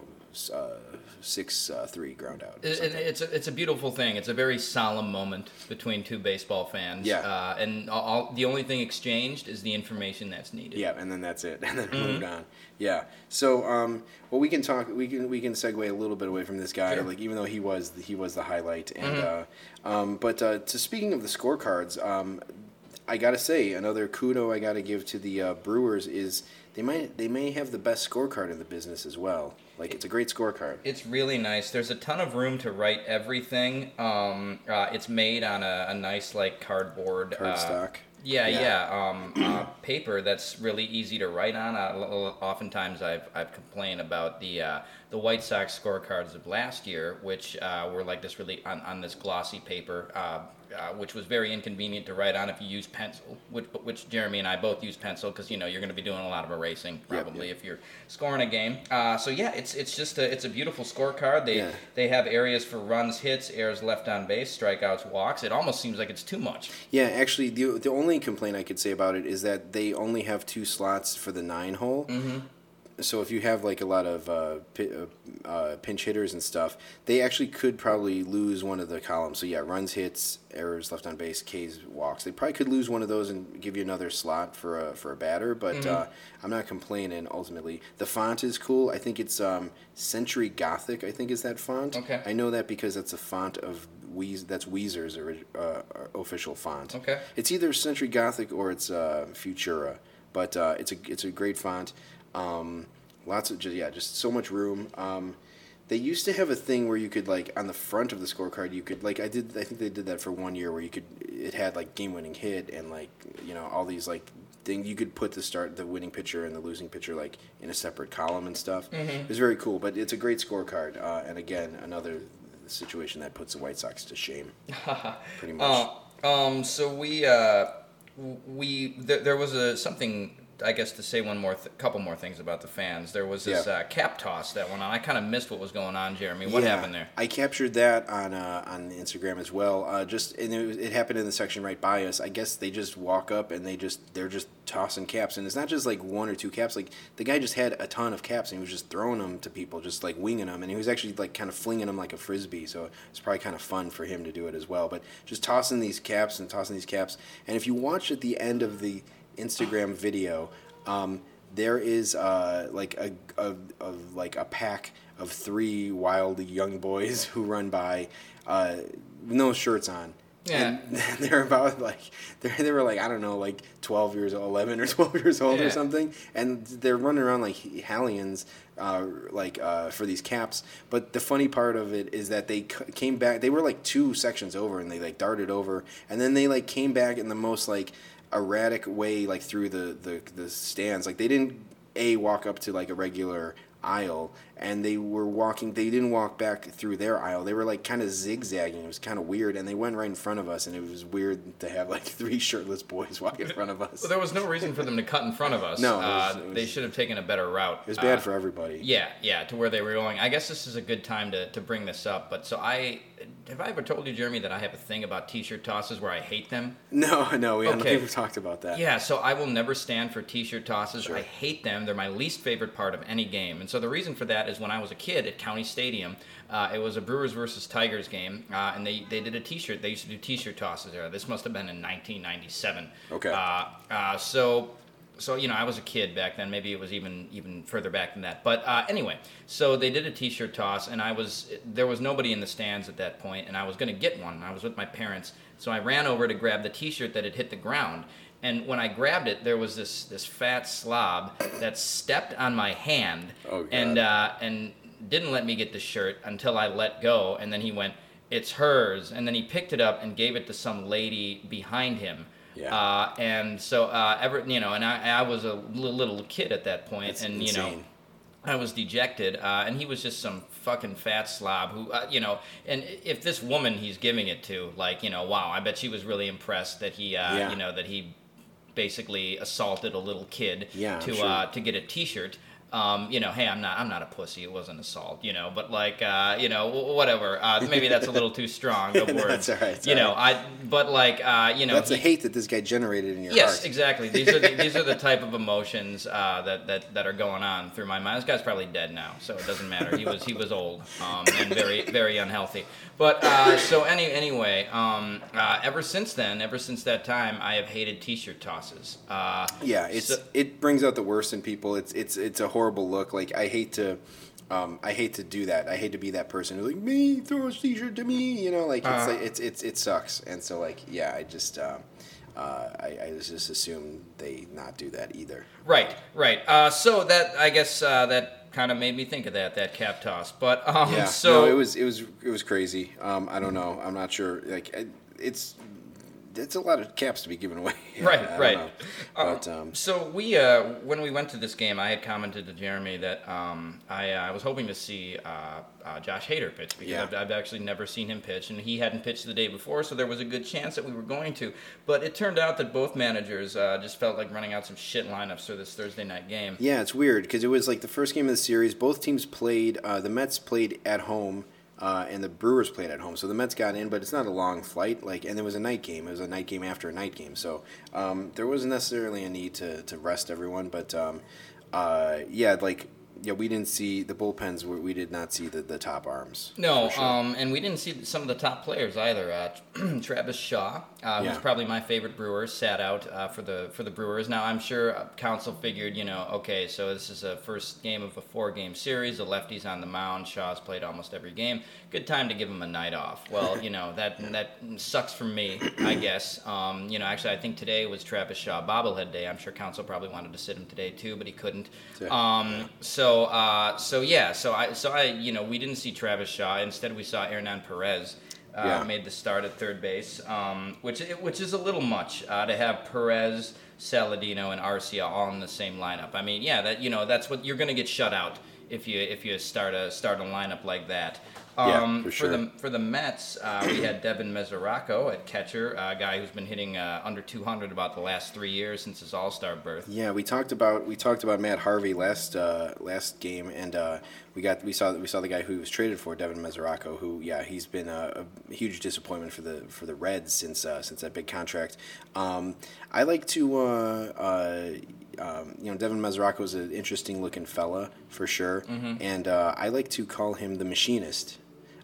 uh, six uh, three ground out. It- it- it's a, it's a beautiful thing. It's a very solemn moment between two baseball fans. Yeah. Uh, and all, the only thing exchanged is the information that's needed. Yeah, and then that's it, and then Mm-hmm. moved on. Yeah. So, um, well, we can talk. We can we can segue a little bit away from this guy, Sure. like even though he was he was the highlight. And Mm-hmm. uh, um, but uh, to speaking of the scorecards, um, I gotta say another kudo I gotta give to the uh, Brewers is they might they may have the best scorecard in the business as well. Like it's a great scorecard. It's really nice. There's a ton of room to write everything. Um, uh, it's made on a, a nice like cardboard uh, Cardstock. Yeah, Yeah. yeah. Um, uh, paper that's really easy to write on. Uh, oftentimes, I've I've complained about the uh, the White Sox scorecards of last year, which uh, were like this really on, on this glossy paper. Uh, which was very inconvenient to write on if you use pencil, which, which Jeremy and I both use pencil because you know you're going to be doing a lot of erasing probably yep. if you're scoring a game. Uh, so yeah, it's it's just a it's a beautiful scorecard. They Yeah. they have areas for runs, hits, errors left on base, strikeouts, walks. It almost seems like it's too much. Yeah, actually, the the only complaint I could say about it is that they only have two slots for the nine hole. Mm-hmm. So if you have like a lot of uh, pi- uh, uh, pinch hitters and stuff, they actually could probably lose one of the columns. So yeah, runs, hits, errors left on base, Ks, walks. They probably could lose one of those and give you another slot for a for a batter. But uh, I'm not complaining. Ultimately, the font is cool. I think it's um, Century Gothic. I think is that font. Okay. I know that because that's a font of Weez. That's Weezer's ori- uh, official font. Okay. It's either Century Gothic or it's uh, Futura, but uh, it's a it's a great font. Um, lots of just yeah, just so much room. Um, they used to have a thing where you could like on the front of the scorecard you could like I did I think they did that for one year where you could it had like game winning hit and like you know all these like thing you could put the start the winning pitcher and the losing pitcher like in a separate column and stuff. It was very cool, but it's a great scorecard uh, and again another situation that puts the White Sox to shame. Pretty much. Uh, um, so we uh, we there, there was a something I guess to say one more th- couple more things about the fans. There was this Yeah. uh, cap toss that went on. I kind of missed what was going on, Jeremy. What Yeah, happened there? I captured that on uh, on Instagram as well. Uh, just and it, it happened in the section right by us. I guess they just walk up and they just they're just tossing caps, and it's not just like one or two caps. Like the guy just had a ton of caps, and he was just throwing them to people, just like winging them, and he was actually like kind of flinging them like a frisbee. So it's probably kind of fun for him to do it as well. But just tossing these caps and tossing these caps, and if you watch at the end of the Instagram video. Um, there is uh, like a, a, a like a pack of three wild young boys who run by, uh, no shirts on. Yeah. And they're about like they they were like I don't know like twelve years old, eleven or twelve years old Yeah. or something, and they're running around like Hallians, uh, like uh, for these caps. But the funny part of it is that they c- came back. They were like two sections over, and they like darted over, and then they like came back in the most like erratic way, like through the the, the stands. Like they didn't a walk up to like a regular aisle and they were walking they didn't walk back through their aisle they were like kind of zigzagging it was kind of weird and they went right in front of us and it was weird to have like three shirtless boys walk in front of us Well, there was no reason for them to cut in front of us. No, it uh, was- they should have taken a better route. it was bad Uh, for everybody Yeah, yeah, to where they were going. I guess this is a good time to, to bring this up. But so I have I ever told you, Jeremy, that I have a thing about T-shirt tosses where I hate them. no no we Okay. we've talked about that Yeah, so I will never stand for T-shirt tosses. Sure. I hate them. They're my least favorite part of any game. And so the reason for that is when I was a kid at County Stadium, uh, it was a Brewers versus Tigers game, uh, and they, they did a T-shirt. They used to do T-shirt tosses there. This must have been in 1997. Okay. Uh, uh, so so you know I was a kid back then. Maybe it was even even further back than that. But uh, anyway, so they did a T-shirt toss, and I was there was nobody in the stands at that point, and I was going to get one. I was with my parents, so I ran over to grab the T-shirt that had hit the ground. And when I grabbed it, there was this this fat slob that stepped on my hand Oh, and uh, and didn't let me get the shirt until I let go. And then he went, "It's hers." And then he picked it up and gave it to some lady behind him. Yeah. Uh, and so uh, ever you know, and I, I was a little, little kid at that point, That's and you know. I was dejected, uh, and he was just some fucking fat slob who, uh, you know, and if this woman he's giving it to, like, you know, wow, I bet she was really impressed that he, uh, Yeah. you know, that he basically assaulted a little kid Yeah, to sure. uh, to get a T-shirt. Um, you know, hey, I'm not, I'm not a pussy. It wasn't assault, you know, but like, uh, you know, whatever. Uh, maybe that's a little too strong of No, words. that's all right, you all know, I, but like, uh, you know, that's the hate that this guy generated in your Yes, heart exactly. These are the, these are the type of emotions uh, that, that that are going on through my mind. This guy's probably dead now, so it doesn't matter. He was he was old um, and very very unhealthy. But uh, so any anyway, um, uh, ever since then, ever since that time, I have hated T-shirt tosses. Uh, Yeah, it's so- it brings out the worst in people. It's it's it's a horrible look. Like I hate to, um, I hate to do that. I hate to be that person who's like me throw a seizure to me. You know, like it's Uh-huh. like it's it's it sucks. And so like yeah, I just um, uh, I I just assume they not do that either. Right, right. Uh, so that I guess uh, that kind of made me think of that that cap toss. But um, Yeah, so no, it was it was it was crazy. Um, I don't know. I'm not sure. Like it's it's a lot of caps to be given away. Right, right. Um, But um, So we, uh, when we went to this game, I had commented to Jeremy that um, I, uh, I was hoping to see uh, uh, Josh Hader pitch because Yeah. I've, I've actually never seen him pitch, and he hadn't pitched the day before, so there was a good chance that we were going to. But it turned out that both managers uh, just felt like running out some shit lineups for this Thursday night game. yeah, it's weird because it was like the first game of the series. Both teams played. Uh, the Mets played at home. Uh, and the Brewers played at home, so the Mets got in, but it's not a long flight. Like, and there was a night game. It was a night game after a night game, so um, there wasn't necessarily a need to, to rest everyone. But um, uh, yeah, like yeah, we didn't see the bullpens. We, we did not see the, the top arms. No, sure. um, and we didn't see some of the top players either. Uh, Travis Shaw, uh, who's probably my favorite Brewer, sat out uh, for the for the Brewers. Now I'm sure uh, Counsell figured, you know, okay, so this is a first game of a four-game series. The lefty's on the mound. Shaw's played almost every game. Good time to give him a night off. Well, you know that that sucks for me, I guess. Um, you know, actually, I think today was Travis Shaw bobblehead day. I'm sure Counsell probably wanted to sit him today too, but he couldn't. Yeah. Um, so uh, so yeah, so I so I you know we didn't see Travis Shaw. Instead, we saw Hernan Perez. Uh, Yeah. Made the start at third base, um, which which is a little much uh, to have Perez, Saladino, and Arcia all in the same lineup. I mean, yeah, that you know that's what you're going to get shut out if you if you start a start a lineup like that. Yeah, Um, for sure. the for the Mets, uh, we had Devin Mesoraco at catcher, a guy who's been hitting uh, under 200 about the last three years since his All Star berth. Yeah, we talked about we talked about Matt Harvey last uh, last game, and uh, we got we saw we saw the guy who he was traded for Devin Mesoraco, who yeah he's been a, a huge disappointment for the for the Reds since uh, since that big contract. Um, I like to. Uh, uh, um, you know, Devin Mesoraco is an interesting looking fella for sure, and uh, I like to call him the machinist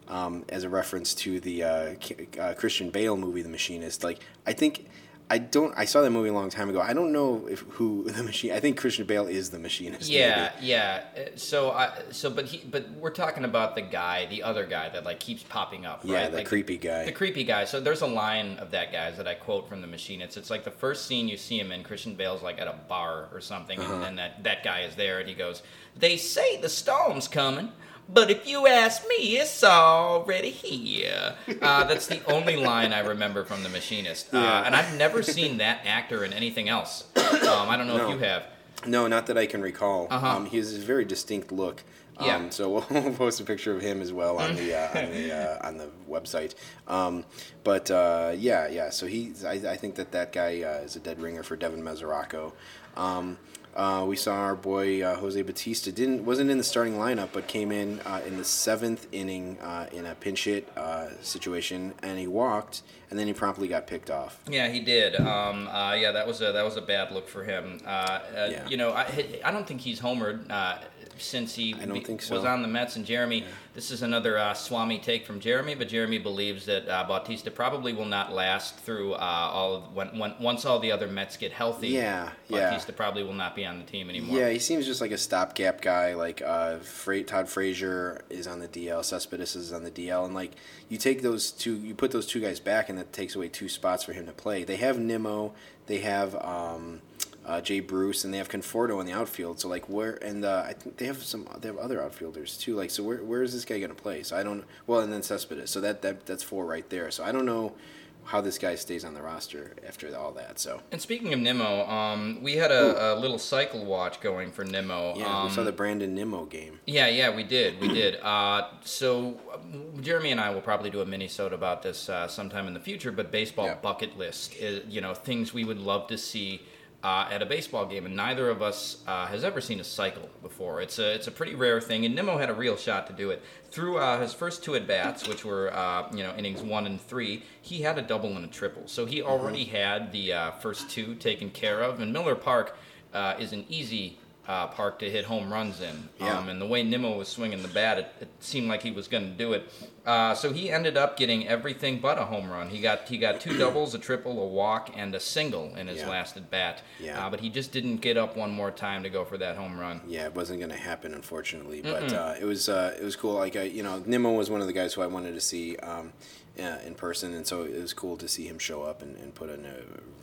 um, as a reference to the uh, uh, Christian Bale movie, The Machinist. Like, I think I don't. I saw that movie a long time ago. I don't know if who the machine. I think Christian Bale is the Machinist. Yeah, maybe. yeah. Uh, So I so but he but we're talking about the guy, the other guy that like keeps popping up, Yeah, right? the like, creepy guy. The creepy guy. So there's a line of that guy's that I quote from The Machine. It's it's like the first scene you see him in. Christian Bale's like at a bar or something, Uh-huh. and then that that guy is there, and he goes, "They say the storm's coming." But if you ask me, it's already here. Uh, that's the only line I remember from The Machinist. Uh, Yeah. and I've never seen that actor in anything else. Um, I don't know No. if you have. No, not that I can recall. Uh-huh. Um, he has a very distinct look. Um, Yeah. So we'll, we'll post a picture of him as well on the uh, on the uh, on the website. Um, but uh, yeah, yeah. So he, I, I think that that guy uh, is a dead ringer for Devin Mesoraco. Um, uh, we saw our boy uh, Jose Bautista didn't wasn't in the starting lineup, but came in uh, in the seventh inning uh, in a pinch hit uh, situation, and he walked, and then he promptly got picked off. Yeah, he did. Um, uh, yeah, that was a that was a bad look for him. Uh, uh, Yeah. You know, I I don't think he's homered uh, since he be- think was on the Mets. And Jeremy, this is another uh, Swami take from Jeremy, but Jeremy believes that uh, Bautista probably will not last through uh, all of, when, when once all the other Mets get healthy. Yeah, yeah. Bautista probably will not be on the team anymore. Yeah, he seems just like a stopgap guy. Like uh, Fra- Todd Frazier is on the DL, Cespedes is on the DL, and like you take those two, you put those two guys back, and that takes away two spots for him to play. They have Nimmo, they have um, uh, Jay Bruce, and they have Conforto in the outfield. So like where, and uh, I think they have some, they have other outfielders too. Like so, where where is this guy gonna play? So I don't. Well, and then Cespedes. So that that that's four right there. So I don't know how this guy stays on the roster after all that. So. And speaking of Nimmo, um, we had a, a little cycle watch going for Nimmo. Yeah, um, we saw the Brandon Nimmo game. Yeah, yeah, we did, we did. Uh, so um, Jeremy and I will probably do a mini-sode about this uh, sometime in the future. But baseball Yeah. bucket list, is, you know, things we would love to see uh, at a baseball game, and neither of us uh, has ever seen a cycle before. It's a it's a pretty rare thing, and Nimmo had a real shot to do it through uh, his first two at bats, which were uh, you know innings one and three. He had a double and a triple, so he already had the uh, first two taken care of. And Miller Park uh, is an easy uh, park to hit home runs in. Yeah. Um, and the way Nimmo was swinging the bat, it, it seemed like he was going to do it. Uh, so he ended up getting everything but a home run. He got he got two doubles, a triple, a walk, and a single in his Yeah. last at bat. Yeah. Uh, but he just didn't get up one more time to go for that home run. Yeah, it wasn't going to happen, unfortunately. But uh, it was uh, it was cool. Like I, you know, Nimmo was one of the guys who I wanted to see. Um, uh, in person, and so it was cool to see him show up and, and put in a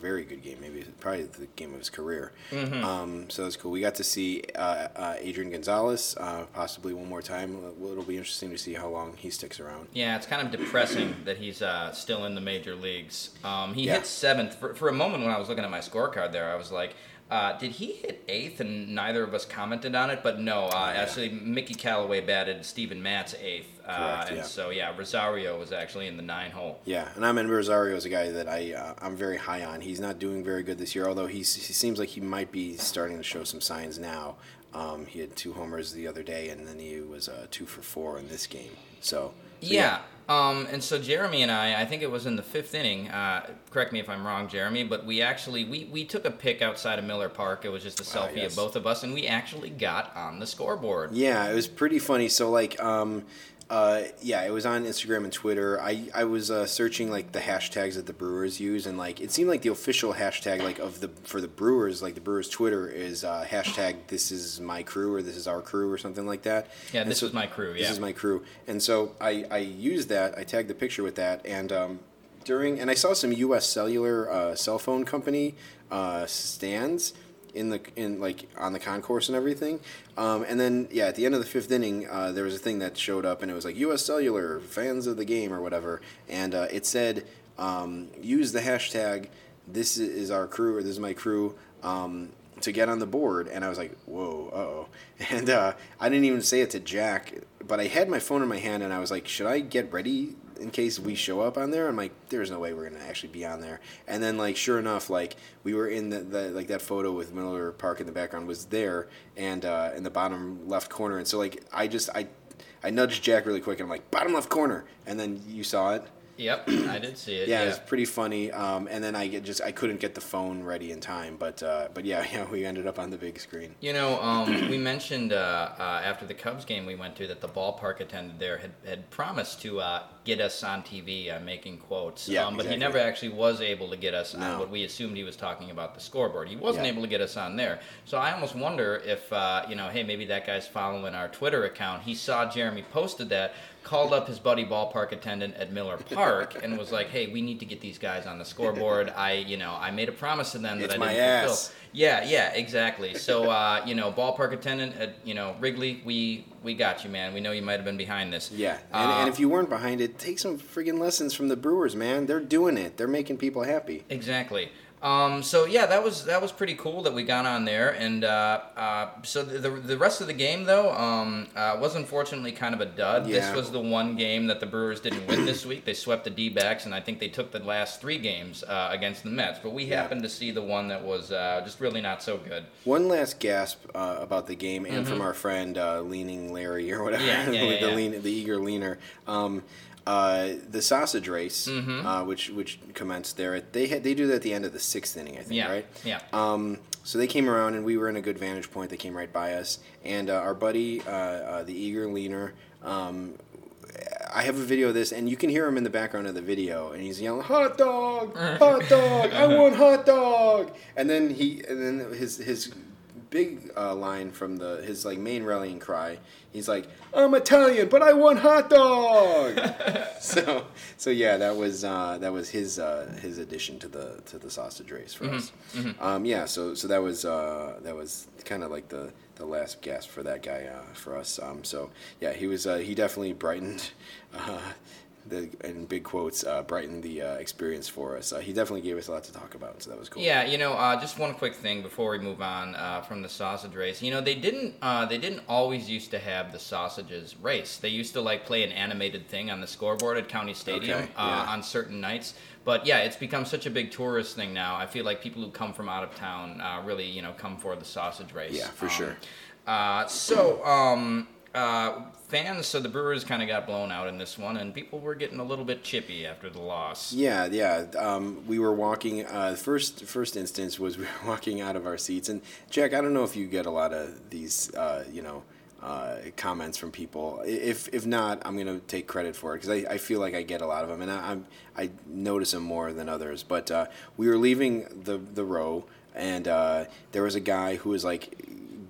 very good game, maybe probably the game of his career. Mm-hmm. Um, so that's cool. We got to see uh, uh, Adrian Gonzalez uh, possibly one more time. It'll be interesting to see how long he sticks around. Yeah, it's kind of depressing that he's uh, still in the major leagues. Um, he Yeah. hit seventh for, for a moment when I was looking at my scorecard there. I was like, uh, did he hit eighth? And neither of us commented on it. But no, uh, Oh, yeah. actually, Mickey Callaway batted Steven Matz eighth. Uh, Correct, and yeah. so, yeah, Rosario was actually in the nine hole. Yeah, and I'm in Rosario is a guy that I uh, I'm very high on. He's not doing very good this year, although he's, he seems like he might be starting to show some signs now. Um, he had two homers the other day, and then he was uh, two for four in this game. So, so Yeah. Um, and so Jeremy and I, I think it was in the fifth inning. Uh, correct me if I'm wrong, Jeremy, but we actually we, we took a pic outside of Miller Park. It was just a selfie yes. of both of us, and we actually got on the scoreboard. Yeah, it was pretty funny. So like, um, uh, yeah, it was on Instagram and Twitter. I I was uh, searching like the hashtags that the Brewers use, and like it seemed like the official hashtag like of the for the Brewers, like the Brewers Twitter is uh, hashtag This is my crew or This is our crew or something like that. Yeah, And this so- was my crew. Yeah, This is my crew, and so I I used that. I tagged the picture with that, and um, during and I saw some U.S. Cellular uh, cell phone company uh, stands in the in like on the concourse and everything. Um, and then yeah, at the end of the fifth inning, uh, there was a thing that showed up, and it was like U.S. Cellular fans of the game or whatever, and uh, it said um, use the hashtag this is our crew or this is my crew. Um, to get on the board, and I was like, "Whoa, uh oh!" And uh, I didn't even say it to Jack, but I had my phone in my hand, and I was like, "Should I get ready in case we show up on there?" I'm like, "There's no way we're gonna actually be on there." And then, like, sure enough, like we were in the, the like that photo with Miller Park in the background was there, and uh, in the bottom left corner, and so like I just I I nudged Jack really quick, and I'm like, "Bottom left corner," and then you saw it. Yep, I did see it. Yeah, Yeah, it was pretty funny. Um, and then I get just I couldn't get the phone ready in time, but uh, but yeah, yeah, we ended up on the big screen. You know, um, we mentioned uh, uh, after the Cubs game we went to that the ballpark attendant there had, had promised to uh, get us on TV uh, making quotes. Yeah, um, but he never actually was able to get us on No. what we assumed he was talking about the scoreboard. He wasn't Yeah. able to get us on there. So I almost wonder if, uh, you know, hey, maybe that guy's following our Twitter account. He saw Jeremy posted that, called up his buddy ballpark attendant at Miller Park, and was like, hey, we need to get these guys on the scoreboard. I, you know, I made a promise to them that It's I my didn't fulfill. ass. Yeah, yeah, exactly. So, uh, you know, ballpark attendant at you know Wrigley, we we got you, man. We know you might have been behind this. Yeah, and, Uh, and if you weren't behind it, take some friggin' lessons from the Brewers, man. They're doing it. They're making people happy. Exactly. Um, so yeah, that was that was pretty cool that we got on there, and uh, uh, so the, the rest of the game though um, uh, was unfortunately kind of a dud. Yeah. This was the one game that the Brewers didn't win this week. They swept the D-backs, and I think they took the last three games uh, against the Mets. But we Yeah. happened to see the one that was uh, just really not so good. One last gasp uh, about the game, and from our friend uh, Leaning Larry or whatever, Mm-hmm. Yeah, the, lean, the eager leaner. Um, uh, the sausage race, Mm-hmm. uh, which which commenced there, they had they do that at the end of the sixth inning, I think, Yeah, right? yeah. Um, so they came around, and we were in a good vantage point. They came right by us, and uh, our buddy, uh, uh, the eager leaner. Um, I have a video of this, and you can hear him in the background of the video, and he's yelling, "Hot dog! Hot dog! I want hot dog!" And then he, and then his his big uh, line from the his like main rallying cry, he's like, "I'm Italian, but I want hot dog!" so, so yeah, that was uh, that was his uh, his addition to the to the sausage race for us. Um, yeah, so so that was uh, that was kind of like the the last gasp for that guy uh, for us. Um, so yeah, he was uh, he definitely brightened. The, in big quotes, uh, brightened the uh, experience for us. Uh, he definitely gave us a lot to talk about, so that was cool. Yeah, you know, uh, just one quick thing before we move on uh, from the sausage race. You know, they didn't uh, they didn't always used to have the sausages race. They used to like play an animated thing on the scoreboard at County Stadium Okay, uh, yeah. on certain nights. But yeah, it's become such a big tourist thing now. I feel like people who come from out of town uh, really, you know, come for the sausage race. Yeah, for Um, sure. Uh, so, um, uh, fans, so the Brewers kind of got blown out in this one, and people were getting a little bit chippy after the loss. Yeah, yeah. Um, we were walking. Uh, first first instance was we were walking out of our seats, and Jack, I don't know if you get a lot of these, uh, you know, uh, comments from people. If if not, I'm gonna take credit for it because I, I feel like I get a lot of them, and I I'm, I notice them more than others. But uh, we were leaving the the row, and uh, there was a guy who was like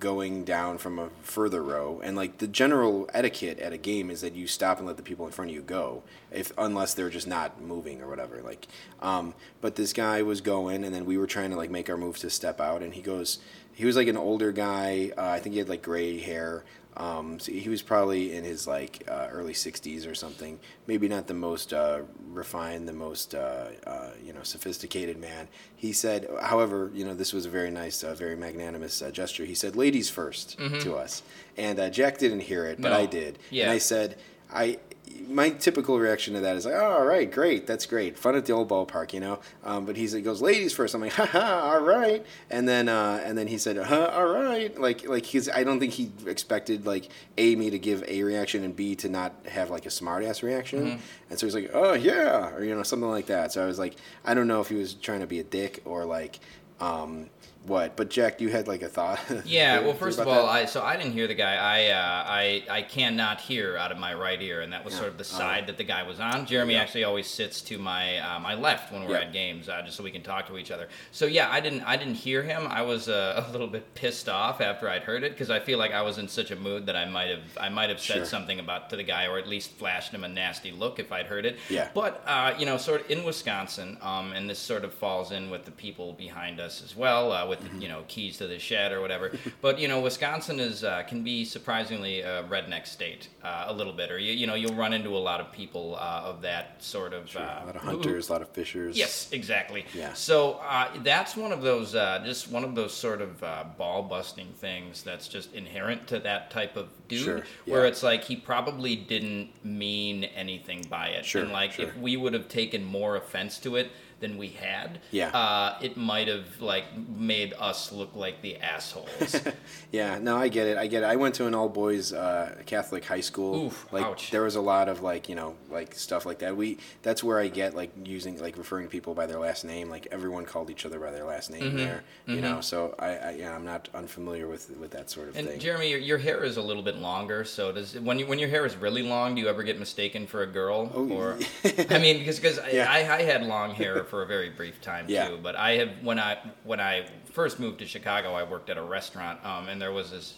going down from a further row, and like the general etiquette at a game is that you stop and let the people in front of you go, if unless they're just not moving or whatever. Like, um, but this guy was going, and then we were trying to like make our move to step out, and he goes, he was like an older guy. Uh, I think he had like gray hair. Um, so he was probably in his like uh, early 60s or something. Maybe not the most uh, refined, the most uh, uh you know sophisticated man. He said, however, you know this was a very nice, uh, very magnanimous uh, gesture. He said, "Ladies 1st Mm-hmm. to us, and Jack didn't hear it, but No. I did. Yeah. And I said, I. My typical reaction to that is like, oh, all right, great, that's great, fun at the old ballpark, you know. Um, but he's, he goes, ladies first. I'm like, haha, all right. And then, uh, and then he said, huh, all right. Like, like he's. I don't think he expected like a me to give a reaction and b to not have like a smart ass reaction. Mm-hmm. And so he's like, oh yeah, or you know something like that. So I was like, I don't know if he was trying to be a dick or like, um, what. But Jack, you had like a thought. Yeah, well, first of all, that? I so I didn't hear the guy. I uh, I I cannot hear out of my right ear, and that was Yeah. sort of the Oh. side that the guy was on. Jeremy Yeah. actually always sits to my uh, my left when we're Yeah. at games, uh, just so we can talk to each other. So yeah, I didn't I didn't hear him. I was uh, a little bit pissed off after I'd heard it because I feel like I was in such a mood that I might have I might have said Sure. something about to the guy or at least flashed him a nasty look if I'd heard it. Yeah. But uh, you know, sort of in Wisconsin, um, and this sort of falls in with the people behind us as well, uh, with you know keys to the shed or whatever. but you know, Wisconsin is uh, can be surprisingly a redneck state uh, a little bit, or you, you know you'll run into a lot of people uh, of that sort of Sure, uh, a lot of hunters, a lot of fishers. Yes, exactly. Yeah. So uh, that's one of those, uh, just one of those sort of uh, ball busting things that's just inherent to that type of dude, Sure, where it's like he probably didn't mean anything by it, Sure, and like sure. if we would have taken more offense to it than we had, Yeah. uh, it might have like made us look like the assholes. Yeah, no, I get it. I get it. I went to an all boys uh, Catholic high school. Oof, like ouch. there was a lot of like you know like stuff like that. We that's where I get like using like referring to people by their last name. Like everyone called each other by their last name Mm-hmm. there. You know, so I, I yeah I'm not unfamiliar with with that sort of thing. And thing. Jeremy, your, your hair is a little bit longer. So does when you when your hair is really long, do you ever get mistaken for a girl? Oh, or I mean, because because Yeah. I, I had long hair for a very brief time Yeah. too. But I have when I when I first moved to Chicago, I worked at a restaurant, um, and there was this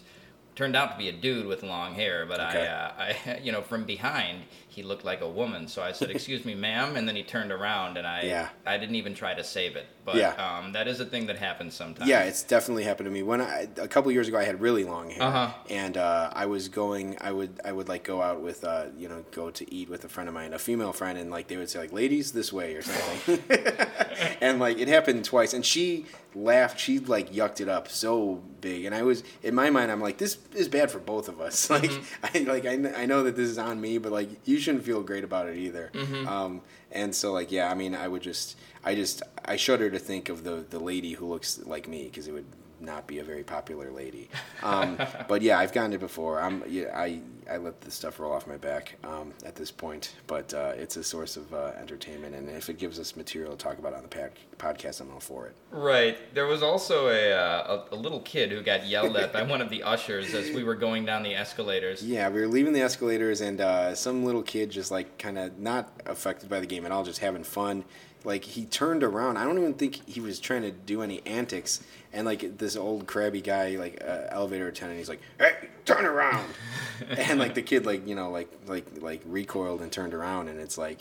turned out to be a dude with long hair, but Okay. I, uh, I, you know, from behind he looked like a woman. So I said, "Excuse me, ma'am," and then he turned around, and I, Yeah. I didn't even try to save it. But Yeah. um, that is a thing that happens sometimes. Yeah, it's definitely happened to me. When I a couple years ago, I had really long hair, Uh-huh. and uh, I was going. I would I would like go out with uh, you know go to eat with a friend of mine, a female friend, and like they would say like ladies this way or something, and like it happened twice, and she laughed. She like yucked it up so big, and I was in my mind, I'm like this is bad for both of us. Like I like I, I know that this is on me, but like you shouldn't feel great about it either. Um, and so like yeah, I mean I would just I just I shudder to think of the the lady who looks like me because it would not be a very popular lady. Um, but yeah, I've gotten it before. I'm yeah, I I let this stuff roll off my back um, at this point, but uh, it's a source of uh, entertainment, and if it gives us material to talk about on the pad- podcast, I'm all for it. Right. There was also a, uh, a a little kid who got yelled at by one of the ushers as we were going down the escalators. Yeah, we were leaving the escalators, and uh, some little kid just like kind of not affected by the game at all, just having fun. Like he turned around. I don't even think he was trying to do any antics. And like this old crabby guy, like uh, elevator attendant, he's like, "Hey, turn around!" and like the kid, like you know, like like like recoiled and turned around, and it's like,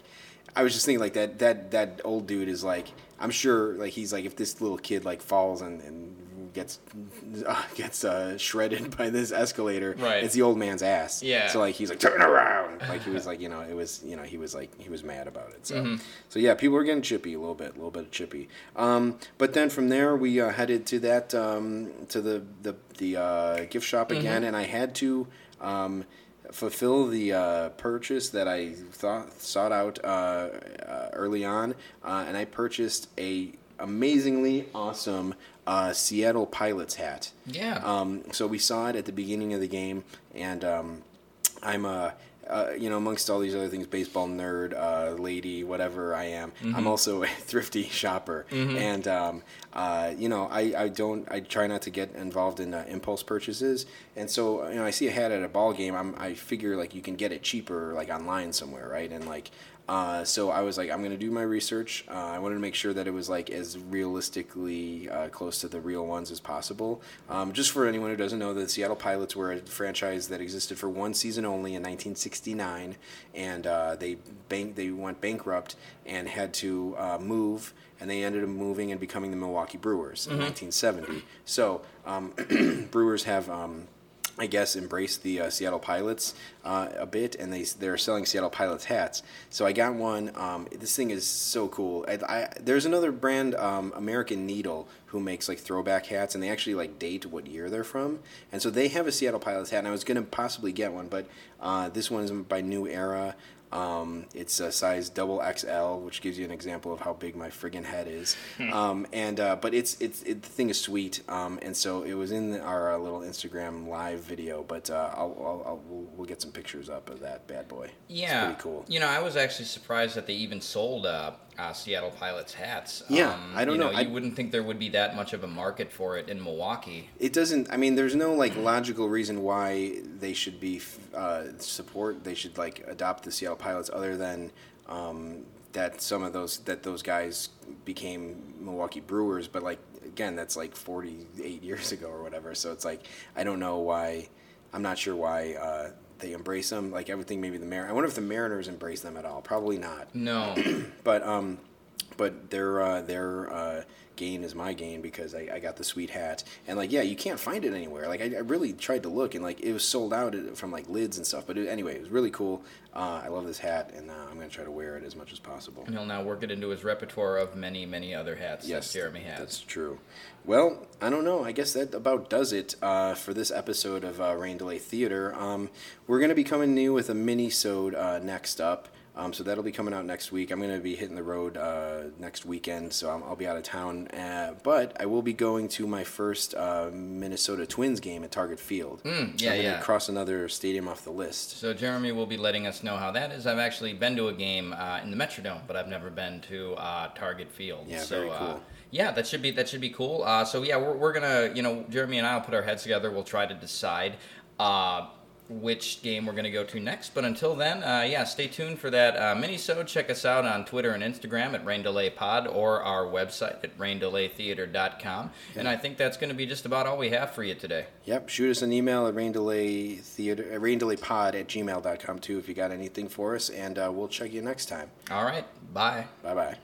I was just thinking like that that that old dude is like, I'm sure like he's like if this little kid like falls and and gets uh, gets uh, shredded by this escalator, Right. it's the old man's ass. Yeah. So like he's like turn around, like he was like you know it was you know he was like he was mad about it. So Mm-hmm. so yeah, people were getting chippy a little bit, a little bit of chippy. Um, but then from there we uh, headed to that um, to the the the uh, gift shop Mm-hmm. again, and I had to. Um, fulfill the uh, purchase that I thought sought out uh, uh, early on, uh, and I purchased a amazingly awesome uh, Seattle Pilots hat. Yeah. Um, so we saw it at the beginning of the game, and um, I'm a. Uh, you know, amongst all these other things, baseball nerd, uh, lady, whatever I am, I'm also a thrifty shopper, and um, uh, you know, I, I don't, I try not to get involved in uh, impulse purchases, and so you know, I see a hat at a ball game, I'm, I figure like you can get it cheaper, like online somewhere, right? And like, Uh, so I was like, I'm gonna do my research. Uh, I wanted to make sure that it was like as realistically uh, close to the real ones as possible. Um, just for anyone who doesn't know, the Seattle Pilots were a franchise that existed for one season only in 1969, and uh, they bank they went bankrupt and had to uh, move, and they ended up moving and becoming the Milwaukee Brewers in 1970. So um, Brewers have. Um, I guess embraced the uh, Seattle Pilots uh, a bit, and they they're selling Seattle Pilots hats. So I got one. Um, this thing is so cool. I, I, there's another brand, um, American Needle, who makes like throwback hats, and they actually like date what year they're from. And so they have a Seattle Pilots hat, and I was gonna possibly get one, but uh, this one is by New Era. Um, it's a size double XL, which gives you an example of how big my friggin' head is. um, and uh, but it's it's it, the thing is sweet. Um, and so it was in our uh, little Instagram live video. But uh, I'll, I'll, I'll we'll, we'll get some pictures up of that bad boy. Yeah, it's pretty cool. You know, I was actually surprised that they even sold uh, Seattle Pilots hats. Yeah, Um, I don't you know. You I- wouldn't think there would be that much of a market for it in Milwaukee. It doesn't. I mean, there's no like logical reason why they should be uh, support. They should like adopt the Seattle Pilots, other than um, that some of those that those guys became Milwaukee Brewers. But like again, that's like 48 years ago or whatever. So it's like I don't know why. I'm not sure why uh, they embrace them. Like everything, maybe the Mar. I wonder if the Mariners embrace them at all. Probably not. No. But um, but their uh, their uh, gain is my gain because I, I got the sweet hat. And like yeah you can't find it anywhere. Like I, I really tried to look and like it was sold out from like lids and stuff. But it, anyway it was really cool. Uh, I love this hat and uh, I'm gonna try to wear it as much as possible. And he'll now work it into his repertoire of many, many other hats yes that Jeremy has. that's true. Well I don't know. I guess that about does it uh, for this episode of uh, Rain Delay Theater. Um, we're gonna be coming new with a mini sode uh, next up um, so that'll be coming out next week. I'm going to be hitting the road uh, next weekend, so I'm, I'll be out of town. Uh, but I will be going to my first uh, Minnesota Twins game at Target Field. Mm, so yeah, I'm gonna yeah. cross another stadium off the list. So Jeremy will be letting us know how that is. I've actually been to a game uh, in the Metrodome, but I've never been to uh, Target Field. Yeah, so, very Uh, cool. yeah, that should be that should be cool. Uh, so yeah, we're, we're gonna you know Jeremy and I will put our heads together. We'll try to decide. Uh, which game we're going to go to next. But until then, uh, yeah, stay tuned for that uh, mini-sode. Check us out on Twitter and Instagram at Rain Delay Pod or our website at raindelaytheater.com. And I think that's going to be just about all we have for you today. Yep, shoot us an email at raindelay theater, uh, raindelaypod at gmail.com too if you got anything for us, and uh, we'll check you next time. All right, bye. Bye bye.